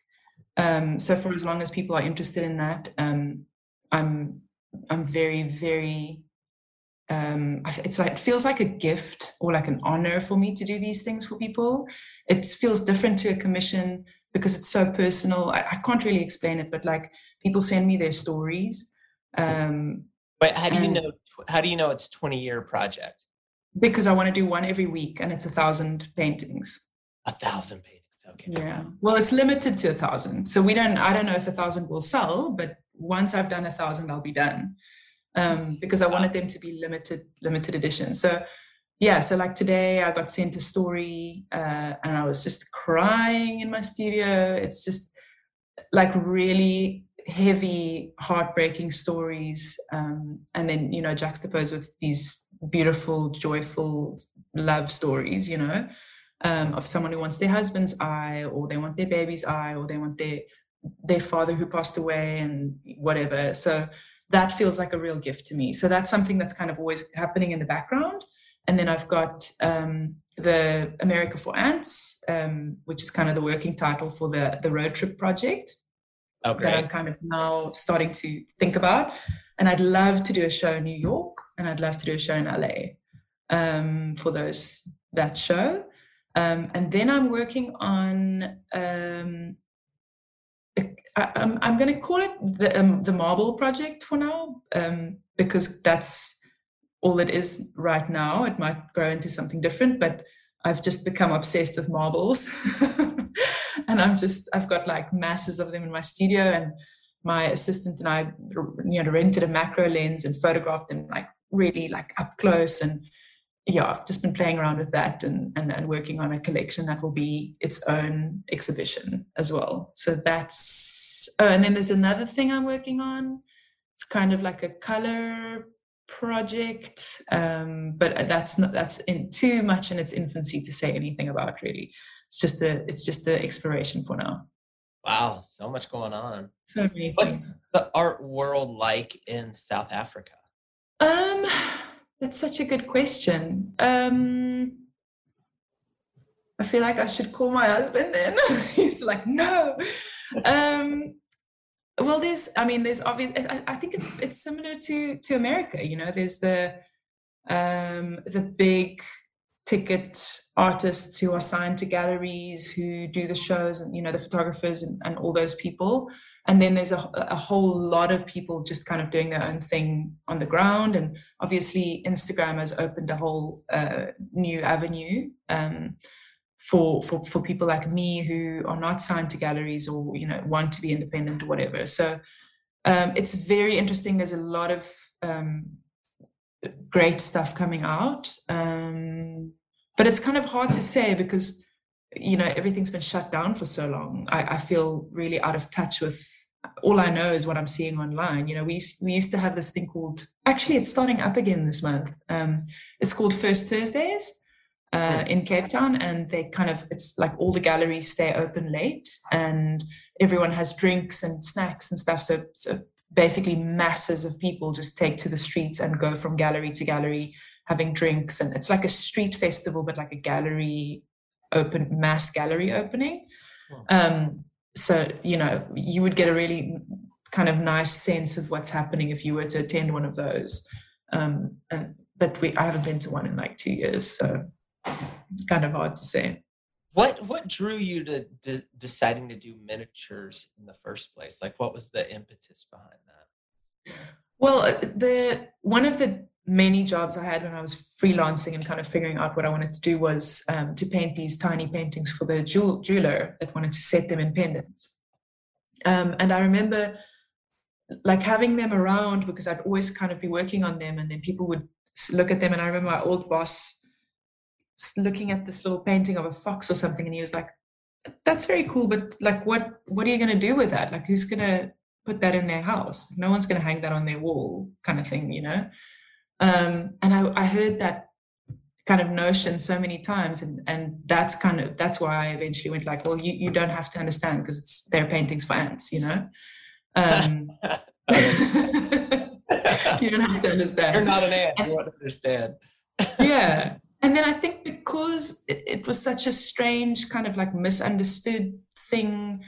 um, so for as long as people are interested in that, um, I'm I'm very very. Um, it's like it feels like a gift or like an honor for me to do these things for people. It feels different to a commission because it's so personal. I, I, can't really explain it, but like people send me their stories. Um, but how do you know? How do you know it's twenty year project? because I want to do one every week, and it's a thousand paintings. A thousand paintings. Okay. Yeah. Well, it's limited to a thousand, so we don't. I don't know if a thousand will sell, but once I've done a thousand, I'll be done. Um, because I wanted them to be limited, limited edition. So yeah, so like today I got sent a story uh, and I was just crying in my studio. It's just like really heavy, heartbreaking stories. Um, and then, you know, juxtaposed with these beautiful, joyful love stories, you know, um, of someone who wants their husband's eye or they want their baby's eye or they want their their father who passed away and whatever. So that feels like a real gift to me. So that's something that's kind of always happening in the background. And then I've got um, the America for Ants, um, which is kind of the working title for the, the road trip project Okay. that I'm kind of now starting to think about. And I'd love to do a show in New York and I'd love to do a show in LA um, for those that show. Um, and then I'm working on um, I, am I'm going to call it the um, the marble project for now um, because that's all it is right now. It might grow into something different, but I've just become obsessed with marbles, and I'm just I've got like masses of them in my studio, and my assistant and I, you know, rented a macro lens and photographed them like really like up close and yeah, I've just been playing around with that and, and, and working on a collection that will be its own exhibition as well. So that's, oh, and then there's another thing I'm working on. It's kind of like a color project, um, but that's not, that's in too much in its infancy to say anything about really. It's just the, it's just the exploration for now. Wow, so much going on. So What's the art world like in South Africa? Um, that's such a good question. Um, I feel like I should call my husband in. He's like, no. Um, well, there's, I mean, there's obvious. I, I think it's it's similar to to America. You know, there's the um, the big ticket artists who are signed to galleries who do the shows and you know the photographers and, and all those people and then there's a, a whole lot of people just kind of doing their own thing on the ground and obviously instagram has opened a whole uh, new avenue um, for, for for people like me who are not signed to galleries or you know want to be independent or whatever. So um, it's very interesting. There's a lot of um, great stuff coming out. Um, but it's kind of hard to say because you know everything's been shut down for so long. I, I feel really out of touch with all I know is what I'm seeing online. You know, we we used to have this thing called actually it's starting up again this month. Um, it's called First Thursdays uh, in Cape Town, and they kind of it's like all the galleries stay open late, and everyone has drinks and snacks and stuff. So so basically, masses of people just take to the streets and go from gallery to gallery having drinks, and it's like a street festival, but like a gallery open mass gallery opening. Um, so you know you would get a really kind of nice sense of what's happening if you were to attend one of those um, and but we i haven't been to one in like two years so kind of hard to say What what drew you to, de- deciding to do miniatures in the first place? Like, what was the impetus behind that? well uh, the one of the many jobs i had when i was freelancing and kind of figuring out what i wanted to do was um, to paint these tiny paintings for the jewel- jeweler that wanted to set them in pendants um, and i remember like having them around because i'd always kind of be working on them and then people would look at them and i remember my old boss looking at this little painting of a fox or something and he was like that's very cool but like what what are you going to do with that? Like who's going to put that in their house? No one's going to hang that on their wall kind of thing you know? Um, and I, I heard that kind of notion so many times and and that's kind of that's why i eventually went like well you, you don't have to understand because it's their paintings for ants you know? Um, you don't have to understand. You're not an ant. You won't understand. yeah and then i think because it, it was such a strange kind of like misunderstood thing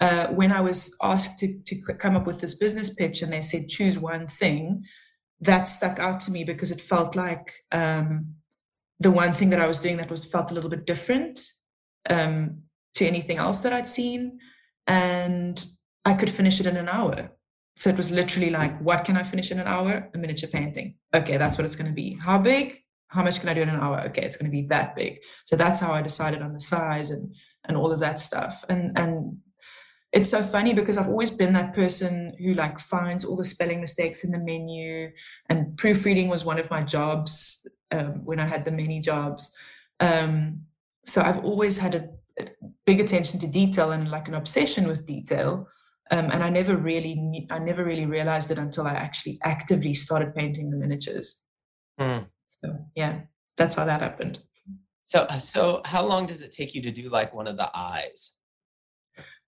uh, when i was asked to, to come up with this business pitch and they said choose one thing that stuck out to me because it felt like um, the one thing that i was doing that was felt a little bit different um, to anything else that i'd seen. And i could finish it in an hour. So it was literally like what can i finish in an hour? A miniature painting. Okay that's what it's going to be. How big how much can I do in an hour? Okay, it's going to be that big. So that's how I decided on the size and and all of that stuff. And and it's so funny because I've always been that person who like finds all the spelling mistakes in the menu, and proofreading was one of my jobs um, when I had the many jobs. Um, so I've always had a, a, big attention to detail and like an obsession with detail. Um, and I never really, I never really realized it until I actually actively started painting the miniatures. Mm. So yeah, that's how that happened. So, so how long does it take you to do like one of the eyes?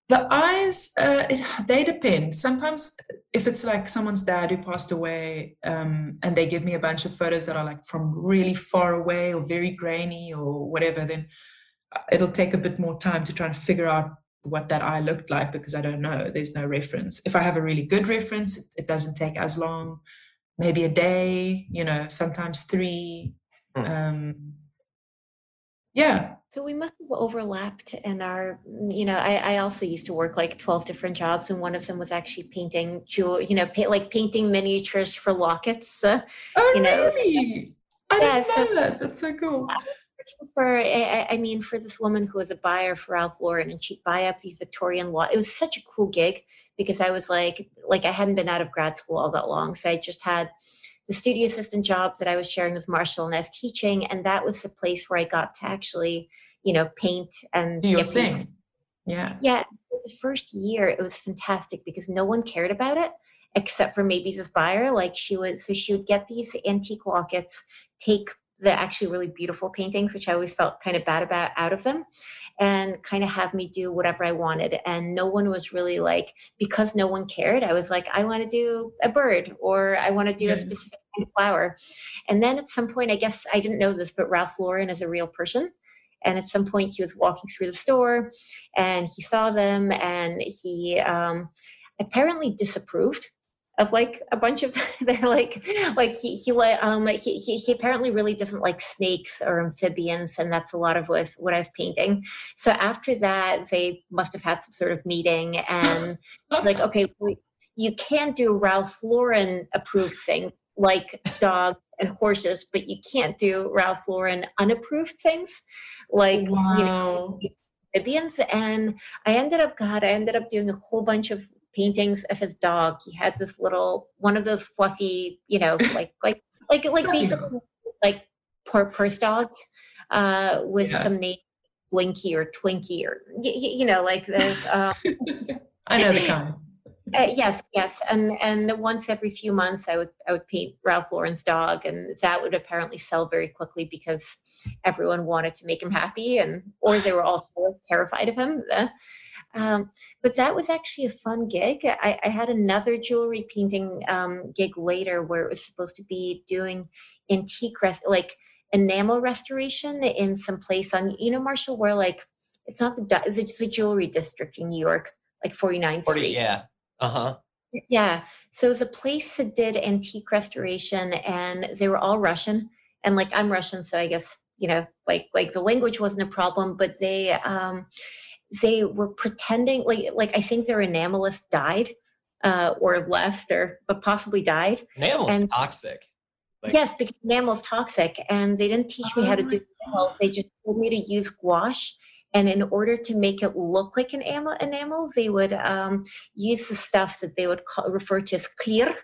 The eyes, uh, it, they depend. Sometimes, if it's like someone's dad who passed away, um, and they give me a bunch of photos that are like from really far away or very grainy or whatever, then uh, it'll take a bit more time to try and figure out what that eye looked like because I don't know. There's no reference. If I have a really good reference, it doesn't take as long. Maybe a day, you know, sometimes three. Hmm. Um, yeah, so we must have overlapped in our, you know, I, I also used to work like 12 different jobs and one of them was actually painting jewel, you know, pa- like painting miniatures for lockets. Uh, oh, you know. really? I yeah, didn't know so, that. That's so cool. For, I, I, mean, for this woman who was a buyer for Ralph Lauren and she'd buy up these Victorian law. It was such a cool gig because I was like, like I hadn't been out of grad school all that long. So I just had the studio assistant job that I was sharing with Marshall and I was teaching. And that was the place where I got to actually, you know, paint and do your thing. Yeah. Yeah. The first year it was fantastic because no one cared about it except for maybe this buyer. Like she would, so she would get these antique lockets, take the actually really beautiful paintings, which I always felt kind of bad about out of them, and kind of have me do whatever I wanted. And no one was really like, because no one cared, I was like, I want to do a bird or I want to do yeah. a specific kind of flower. And then at some point, I guess I didn't know this, but Ralph Lauren is a real person. And at some point, he was walking through the store and he saw them and he um, apparently disapproved of like a bunch of they're like like he he um he, he he apparently really doesn't like snakes or amphibians and that's a lot of what, what I was painting. So after that they must have had some sort of meeting and like okay you can do Ralph Lauren approved thing like dogs and horses but you can't do Ralph Lauren unapproved things like wow. you know amphibians and I ended up God I ended up doing a whole bunch of paintings of his dog. He had this little one of those fluffy, you know, like like like like basically like poor purse dogs uh, with yeah. some name Blinky or Twinkie or you, you know like the. Uh, I know the kind. Uh, yes, yes, and and once every few months, I would I would paint Ralph Lauren's dog, and that would apparently sell very quickly because everyone wanted to make him happy, and or they were all terrified of him. Um, but that was actually a fun gig. I, I had another jewelry painting um, gig later where it was supposed to be doing antique rest, like enamel restoration in some place on, you know, Marshall, where like it's not the it's just a jewelry district in New York, like 49th 40, Street. Yeah. Uh huh. Yeah. So it was a place that did antique restoration, and they were all Russian. And like I'm Russian, so I guess you know, like like the language wasn't a problem, but they um they were pretending like like I think their enamelist died uh, or left or but possibly died. Enamel is toxic. Like, yes, because enamel is toxic, and they didn't teach me how to do oh enamel. They just told me to use gouache, and in order to make it look like an enamel, enamel they would um, use the stuff that they would call, refer to as clear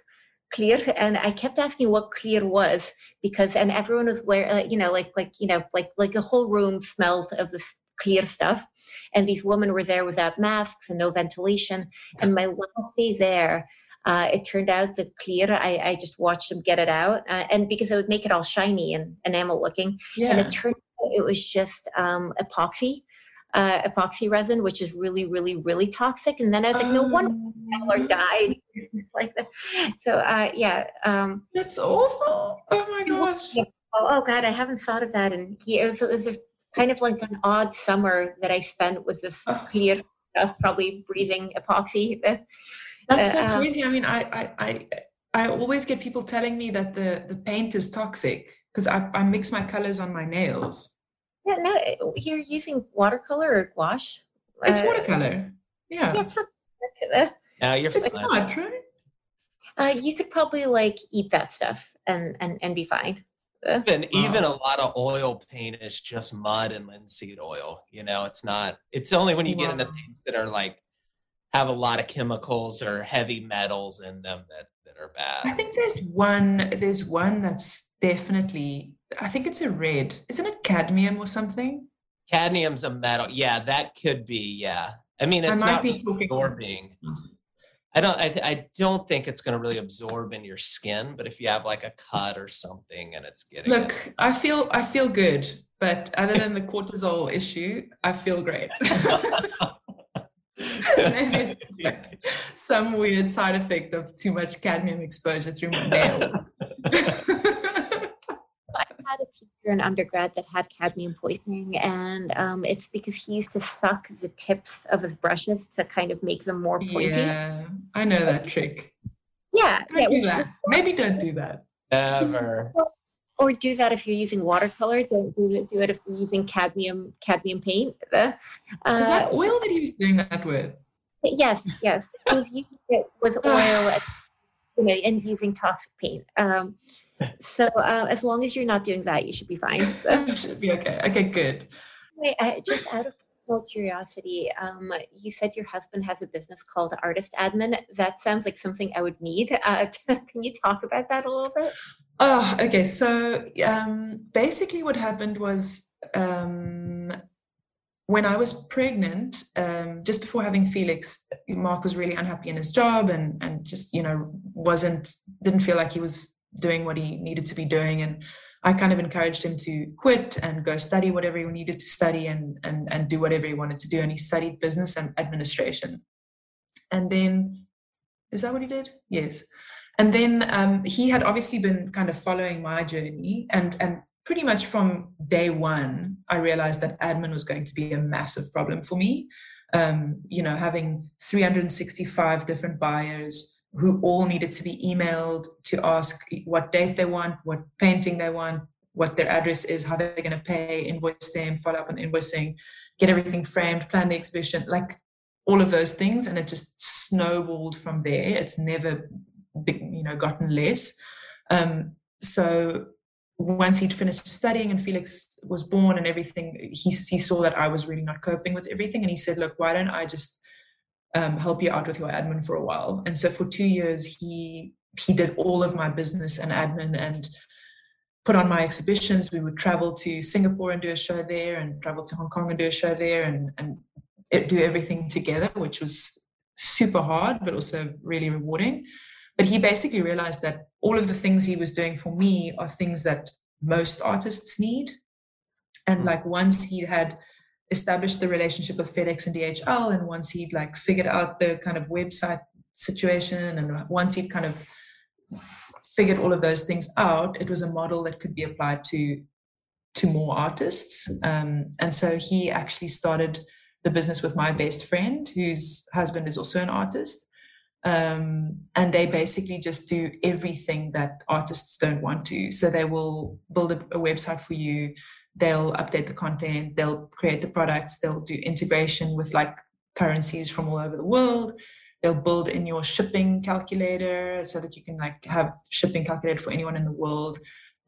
clear and i kept asking what clear was because and everyone was wearing uh, you know like like you know like like the whole room smelled of this clear stuff. And these women were there without masks and no ventilation. And my last day there, uh, it turned out that clear, I, I, just watched them get it out. Uh, and because it would make it all shiny and enamel looking. Yeah. And it turned out it was just um, epoxy. Uh, epoxy resin, which is really, really, really toxic. And then I was like, no wonder or oh. died like that. So uh, yeah, um, that's awful. Oh my gosh. Oh, oh, God, I haven't thought of that in years. So It was a kind of like an odd summer that I spent with this oh. clear stuff, probably breathing epoxy. That's so um, crazy. I mean, I, I, I, I always get people telling me that the, the paint is toxic because I, I mix my colors on my nails. Yeah, no, you're using watercolor or gouache. It's uh, watercolor. Yeah. yeah it's not, now you're it's not, right? Uh, you could probably like eat that stuff and and and be fine. And even a lot of oil paint is just mud and linseed oil. You know, it's not. It's only when you get into things that are like have a lot of chemicals or heavy metals in them that that are bad. I think there's one. There's one that's definitely. I think it's a red. Isn't it cadmium or something? Cadmium's a metal. Yeah, that could be. Yeah. I mean, it's I not absorbing. I don't. I, I don't think it's going to really absorb in your skin. But if you have like a cut or something and it's getting look, it, I feel I feel good. But other than the cortisol issue, I feel great. like some weird side effect of too much cadmium exposure through my nails. had a teacher in undergrad that had cadmium poisoning, and um, it's because he used to suck the tips of his brushes to kind of make them more pointy. Yeah, I know that trick. Yeah, don't yeah. Do that. Maybe don't do that. Never. Or do that if you're using watercolor. Don't do it. Do it if you're using cadmium cadmium paint. Uh, Is that oil that he was doing that with? Yes, yes. It was using it was oil you know, and using toxic paint. Um, so uh, as long as you're not doing that, you should be fine. should be okay. Okay, good. Wait, uh, just out of curiosity, um, you said your husband has a business called Artist Admin. That sounds like something I would need. Uh, can you talk about that a little bit? Oh, okay. So um, basically, what happened was um, when I was pregnant, um, just before having Felix, Mark was really unhappy in his job and and just you know wasn't didn't feel like he was doing what he needed to be doing. And I kind of encouraged him to quit and go study whatever he needed to study and and and do whatever he wanted to do. And he studied business and administration. And then is that what he did? Yes. And then um, he had obviously been kind of following my journey. And and pretty much from day one, I realized that admin was going to be a massive problem for me. Um, you know, having 365 different buyers who all needed to be emailed to ask what date they want, what painting they want, what their address is, how they're going to pay, invoice them, follow up on the invoicing, get everything framed, plan the exhibition, like all of those things. And it just snowballed from there. It's never, you know, gotten less. Um, so once he'd finished studying and Felix was born and everything, he, he saw that I was really not coping with everything. And he said, Look, why don't I just um, help you out with your admin for a while? And so for two years, he he did all of my business and admin and put on my exhibitions. We would travel to Singapore and do a show there, and travel to Hong Kong and do a show there, and and do everything together, which was super hard, but also really rewarding. But he basically realized that all of the things he was doing for me are things that most artists need. And mm. like once he had established the relationship with FedEx and DHL, and once he'd like figured out the kind of website situation, and once he'd kind of figured all of those things out, it was a model that could be applied to to more artists. Um, and so he actually started the business with my best friend, whose husband is also an artist. Um, and they basically just do everything that artists don't want to. So they will build a, a, website for you, they'll update the content, they'll create the products, they'll do integration with like currencies from all over the world. They'll build in your shipping calculator so that you can like have shipping calculated for anyone in the world.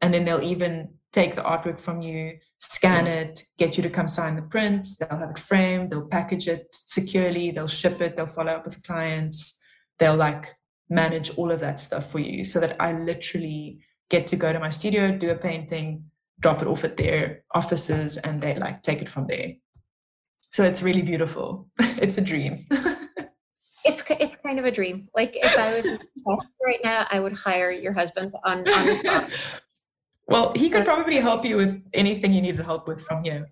And then they'll even take the artwork from you, scan mm-hmm. it, get you to come sign the print. They'll have it framed, they'll package it securely, they'll ship it, they'll follow up with clients they'll like manage all of that stuff for you so that I literally get to go to my studio, do a painting, drop it off at their offices, and they like take it from there. So it's really beautiful. it's a dream. it's it's kind of a dream. Like if I was right now, I would hire your husband on on the spot. well, he could probably help you with anything you needed help with from here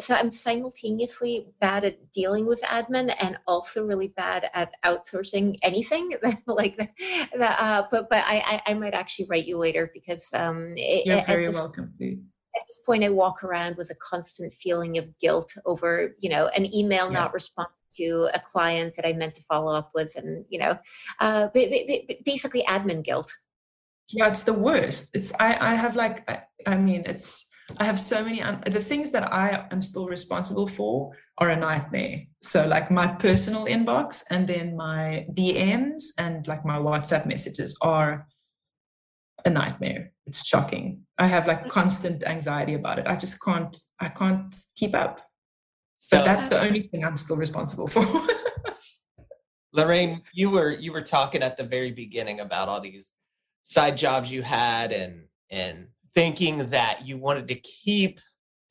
so I'm simultaneously bad at dealing with admin and also really bad at outsourcing anything like that. Uh, but but I, I, I might actually write you later because um, you're very this, welcome. At this point, I walk around with a constant feeling of guilt over you know an email yeah. not responding to a client that I meant to follow up with, and you know, uh, basically admin guilt. Yeah, it's the worst. It's I I have like I, I mean it's I have so many, un- the things that I am still responsible for are a nightmare. So, like my personal inbox and then my DMs and like my WhatsApp messages are a nightmare. It's shocking. I have like constant anxiety about it. I just can't, I can't keep up. So, but that's uh, the only thing I'm still responsible for. Lorraine, you were you were talking at the very beginning about all these side jobs you had and and thinking that you wanted to keep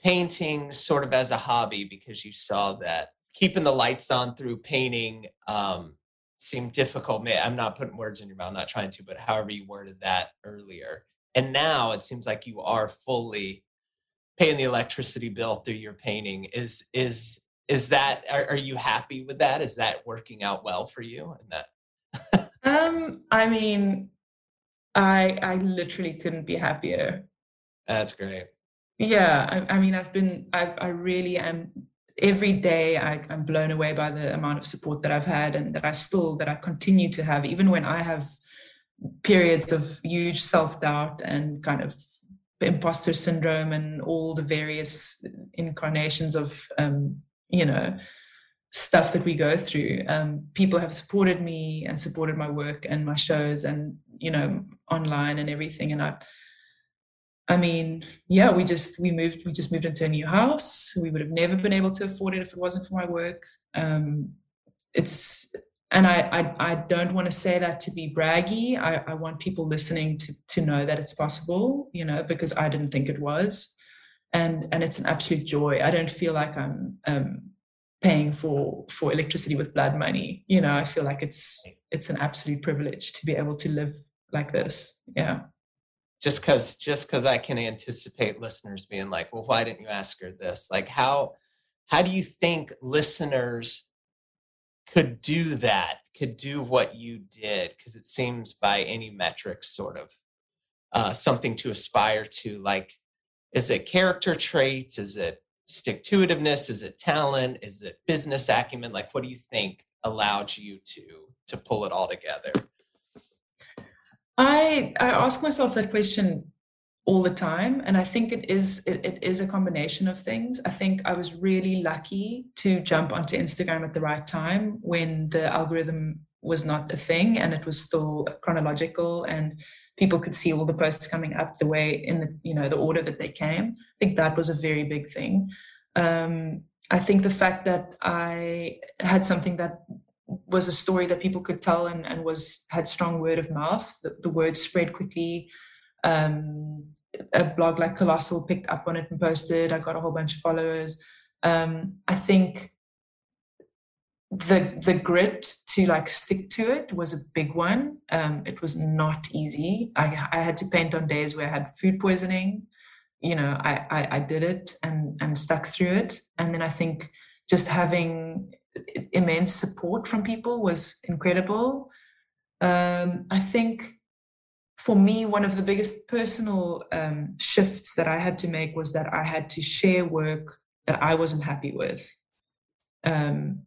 painting sort of as a hobby because you saw that keeping the lights on through painting um, seemed difficult. I'm not putting words in your mouth, I'm not trying to, but however you worded that earlier. And now it seems like you are fully paying the electricity bill through your painting. Is is is that are, are you happy with that? Is that working out well for you? And that um, I mean, I I literally couldn't be happier. That's great. Yeah, I, I mean, I've been, I, I really am. Every day, I, I'm blown away by the amount of support that I've had, and that I still, that I continue to have, even when I have periods of huge self doubt and kind of imposter syndrome and all the various incarnations of, um, you know, stuff that we go through. Um, people have supported me and supported my work and my shows, and you know, online and everything, and I I mean, yeah, we just we moved we just moved into a new house. We would have never been able to afford it if it wasn't for my work. Um, it's and I, I, I don't want to say that to be braggy. I, I want people listening to to know that it's possible, you know, because I didn't think it was, and and it's an absolute joy. I don't feel like I'm um, paying for for electricity with blood money. You know, I feel like it's it's an absolute privilege to be able to live like this. Yeah just because just because i can anticipate listeners being like well why didn't you ask her this like how how do you think listeners could do that could do what you did because it seems by any metrics sort of uh, something to aspire to like is it character traits is it stick to itiveness is it talent? Is it business acumen? Like what do you think allowed you to to pull it all together? I I ask myself that question all the time and i think it is it, it is a combination of things. I think i was really lucky to jump onto instagram at the right time when the algorithm was not a thing and it was still chronological and people could see all the posts coming up the way in the you know the order that they came i think that was a very big thing um, i think the fact that i had something that was a story that people could tell and, and was had strong word of mouth. The, the word spread quickly. Um, a blog like Colossal picked up on it and posted. I got a whole bunch of followers. Um, I think the the grit to like stick to it was a big one. Um, it was not easy. I, I had to paint on days where I had food poisoning. You know, I, I, I did it and and stuck through it. And then I think just having immense support from people was incredible. Um, I think for me, one of the biggest personal um, shifts that I had to make was that I had to share work that I wasn't happy with. Um,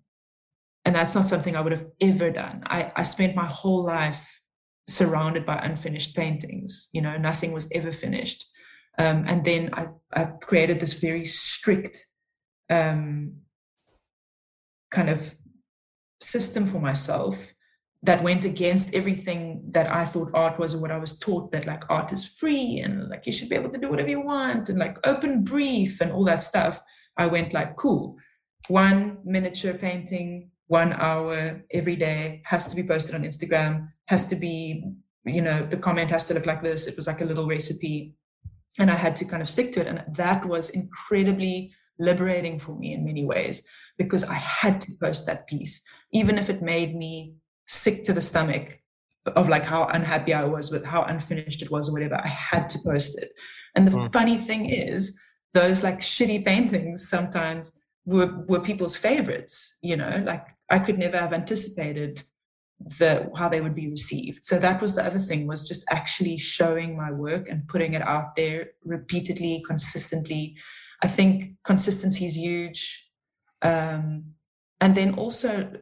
and that's not something I would have ever done. I, I spent my whole life surrounded by unfinished paintings. You know, nothing was ever finished. Um, and then I, I created this very strict um, kind of system for myself that went against everything that I thought art was or what I was taught that like art is free and like you should be able to do whatever you want and like open brief and all that stuff. I went like, cool, one miniature painting, one hour every day has to be posted on Instagram, has to be, you know, the comment has to look like this. It was like a little recipe. And I had to kind of stick to it. And that was incredibly liberating for me in many ways because I had to post that piece, even if it made me sick to the stomach of like how unhappy I was with how unfinished it was or whatever. I had to post it. And the mm. funny thing is, those like shitty paintings sometimes were, were people's favorites, you know, like I could never have anticipated the how they would be received. So that was the other thing was just actually showing my work and putting it out there repeatedly, consistently. I think consistency is huge. Um, and then also,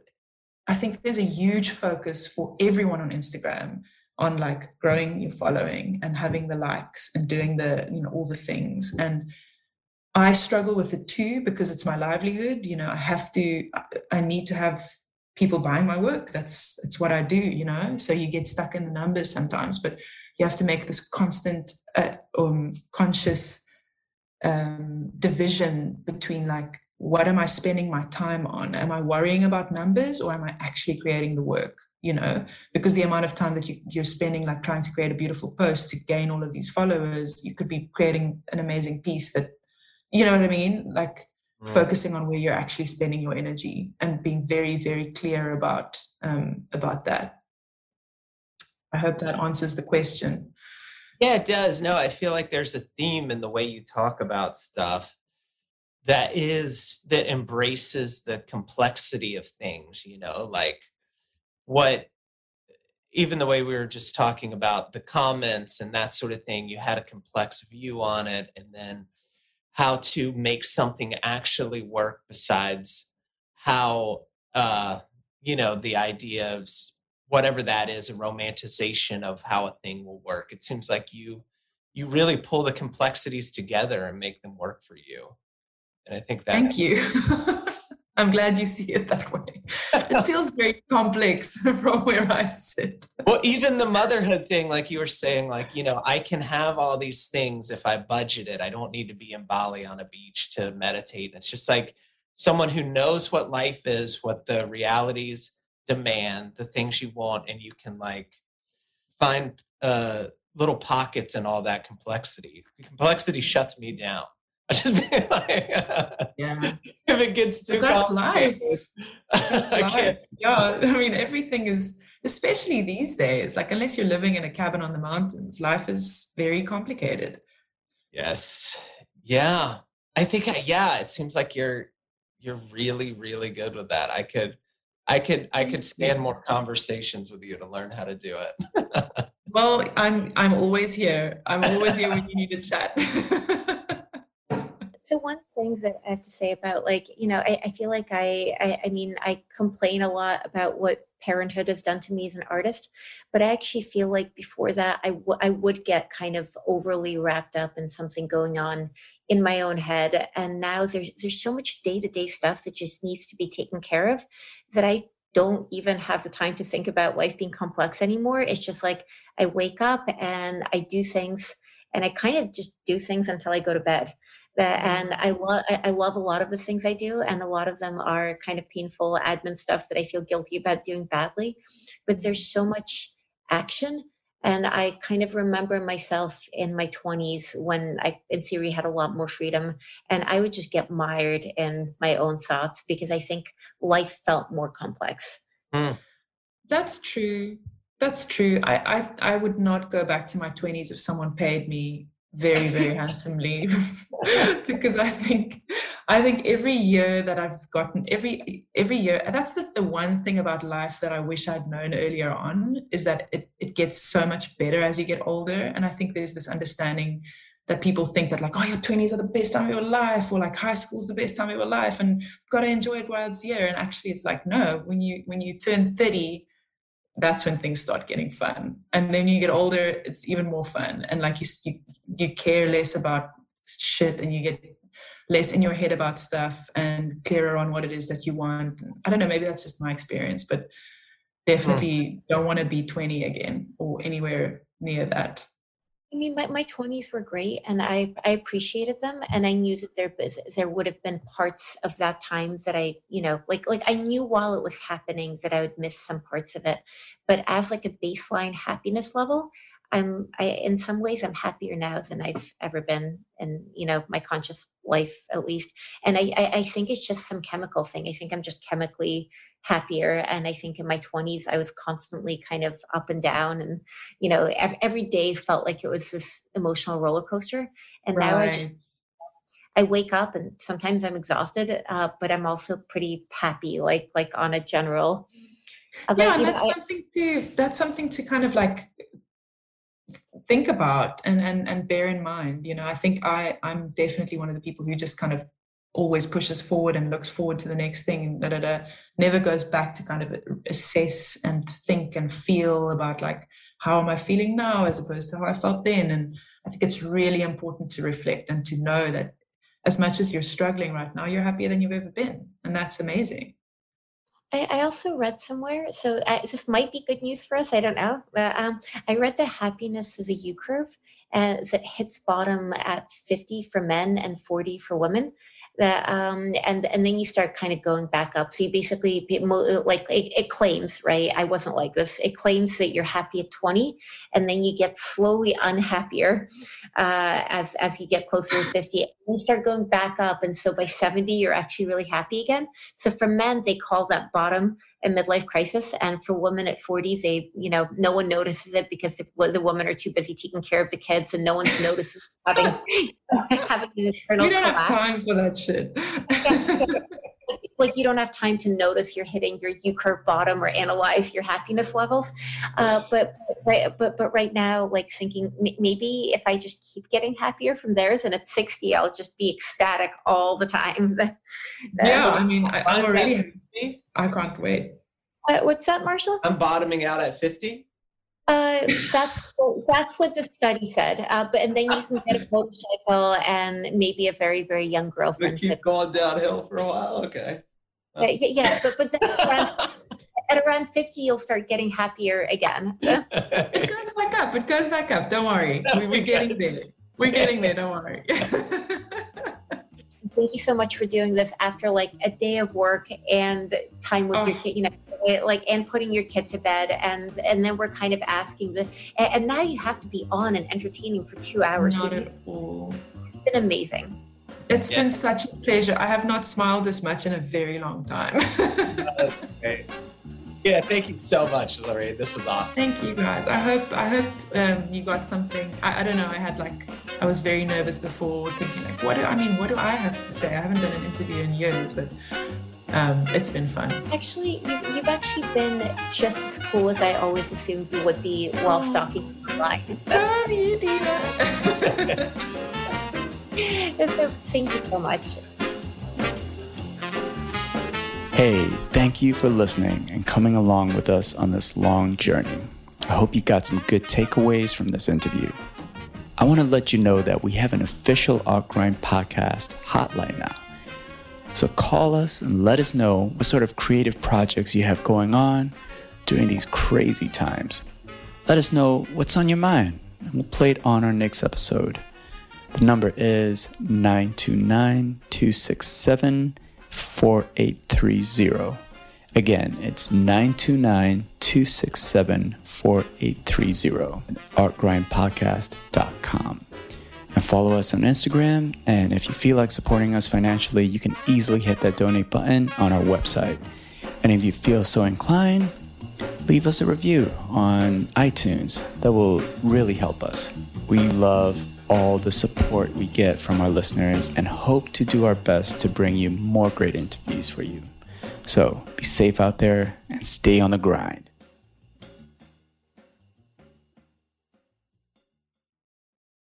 I think there's a huge focus for everyone on Instagram on like growing your following and having the likes and doing the, you know, all the things. And I struggle with it too because it's my livelihood. You know, I have to, I need to have people buying my work. That's it's what I do, you know. So you get stuck in the numbers sometimes, but you have to make this constant uh, um, conscious um, division between like what am i spending my time on am i worrying about numbers or am i actually creating the work you know because the amount of time that you, you're spending like trying to create a beautiful post to gain all of these followers you could be creating an amazing piece that you know what i mean? Like mm. focusing on where you're actually spending your energy and being very very clear about um, about that. I hope that answers the question. Yeah it does. No i feel like there's a theme in the way you talk about stuff that is that embraces the complexity of things you know? Like what even the way we were just talking about the comments and that sort of thing you had a complex view on it and then how to make something actually work besides how uh you know the idea of whatever that is a romanticization of how a thing will work. It seems like you you really pull the complexities together and make them work for you. And i think that thank you I'm glad you see it that way. It feels very complex from where I sit. Well, even the motherhood thing, like you were saying, like, you know, I can have all these things if I budget it. I don't need to be in Bali on a beach to meditate. It's just like someone who knows what life is, what the realities demand, the things you want, and you can like find uh, little pockets in all that complexity. Complexity shuts me down. I just be like, yeah. if it gets too but that's life. That's life. Yeah, I mean, everything is, especially these days. Like, unless you're living in a cabin on the mountains, life is very complicated. Yes. Yeah. I think. I, yeah. It seems like you're you're really really good with that. I could. I could I could stand more conversations with you to learn how to do it. well, I'm I'm always here. I'm always here when you need a chat. So one thing that I have to say about like, you know, I, I feel like I, I, I mean, I complain a lot about what parenthood has done to me as an artist, but I actually feel like before that, I, w- I would get kind of overly wrapped up in something going on in my own head. And now there's, there's so much day to day stuff that just needs to be taken care of that I don't even have the time to think about life being complex anymore. It's just like I wake up and I do things and I kind of just do things until I go to bed. Mm-hmm. And I love I love a lot of the things I do, and a lot of them are kind of painful admin stuff that I feel guilty about doing badly. But there's so much action. And I kind of remember myself in my 20s when I, in theory, had a lot more freedom. And I would just get mired in my own thoughts because I think life felt more complex. Mm. That's true. That's true. I, I I would not go back to my 20s if someone paid me very very handsomely. Because I think I think every year that I've gotten every every year that's the, the one thing about life that I wish I'd known earlier on is that it, it gets so much better as you get older. And I think there's this understanding that people think that like oh your 20s are the best time of your life or like high school's the best time of your life and got to enjoy it while it's here. And actually it's like no when you when you turn 30 that's when things start getting fun. And then you get older it's even more fun. And like you, you you care less about shit and you get less in your head about stuff and clearer on what it is that you want. I don't know maybe that's just my experience but definitely hmm. don't want to be 20 again or anywhere near that I mean, my, my 20s were great and I, I appreciated them. And I knew that there, there would have been parts of that time that I, you know, like, like I knew while it was happening that I would miss some parts of it. But as like a baseline happiness level, I'm I in some ways I'm happier now than I've ever been in you know my conscious life at least. And I, I, I think it's just some chemical thing. I think I'm just chemically happier and I think in my 20s I was constantly kind of up and down and you know every, every day felt like it was this emotional roller coaster. And right. now I just I wake up and sometimes I'm exhausted uh, but I'm also pretty happy like like on a general yeah, and that's know, something to that's something to kind of like think about and, and and bear in mind you know i think i i'm definitely one of the people who just kind of always pushes forward and looks forward to the next thing da, da, da, never goes back to kind of assess and think and feel about like how am i feeling now as opposed to how i felt then? And i think it's really important to reflect and to know that as much as you're struggling right now you're happier than you've ever been and that's amazing I, I, also read somewhere, so uh, this might be good news for us. I don't know. But, um, I read that happiness is a U curve, and that hits bottom at 50 for men and 40 for women that um, and and then you start kind of going back up. So you basically like it, it, claims right? I wasn't like this. It claims that you're happy at 20 and then you get slowly unhappier uh, as as you get closer to 50 and you start going back up and so by 70 you're actually really happy again. So for men they call that bottom a midlife crisis and for women at 40 they you know no one notices it because the, the women are too busy taking care of the kids and no one notices having having an internal we don't collapse. have time for that shit like you don't have time to notice you're hitting your U curve bottom or analyze your happiness levels. Uh, but right, but but right now, like thinking maybe if I just keep getting happier from theirs, and at 60, I'll just be ecstatic all the time. yeah, I mean, I, I'm already. I can't wait. Uh, what's that, Marshall? I'm bottoming out at 50. Uh, that's that's what the study said. Uh, but and then you can get a motorcycle and maybe a very very young girlfriend. keep to, going downhill for a while. Okay. Uh, yeah, yeah, but but then around, at around fifty, you'll start getting happier again. it goes back up. It goes back up. Don't worry. We, we're getting there. We're getting there. Don't worry. Thank you so much for doing this after like a day of work and time with oh. your kid. You know like and putting your kid to bed and and then we're kind of asking the and, and now you have to be on and entertaining for two hours not at all it's been amazing It's yeah. been such a pleasure i have not smiled this much in a very long time okay. Yeah thank you so much Lorraine. this was awesome thank you guys i hope i hope um, you got something I, I don't know i had like i was very nervous before thinking like what do i mean what do i have to say i haven't done an interview in years but um, it's been fun. Actually, you've, you've, actually been just as cool as I always assumed you would be while stalking online. Love you, Dina. so, thank you so much. Hey, thank you for listening and coming along with us on this long journey. I hope you got some good takeaways from this interview. I want to let you know that we have an official Art Grind podcast hotline now. So call us and let us know what sort of creative projects you have going on during these crazy times. Let us know what's on your mind, and we'll play it on our next episode. The number is 929 267 4830. Again, it's 929 267 4830 at artgrindpodcast.com and follow us on Instagram. And if you feel like supporting us financially, you can easily hit that donate button on our website. And if you feel so inclined, leave us a review on iTunes. That will really help us. We love all the support we get from our listeners and hope to do our best to bring you more great interviews for you. So be safe out there and stay on the grind.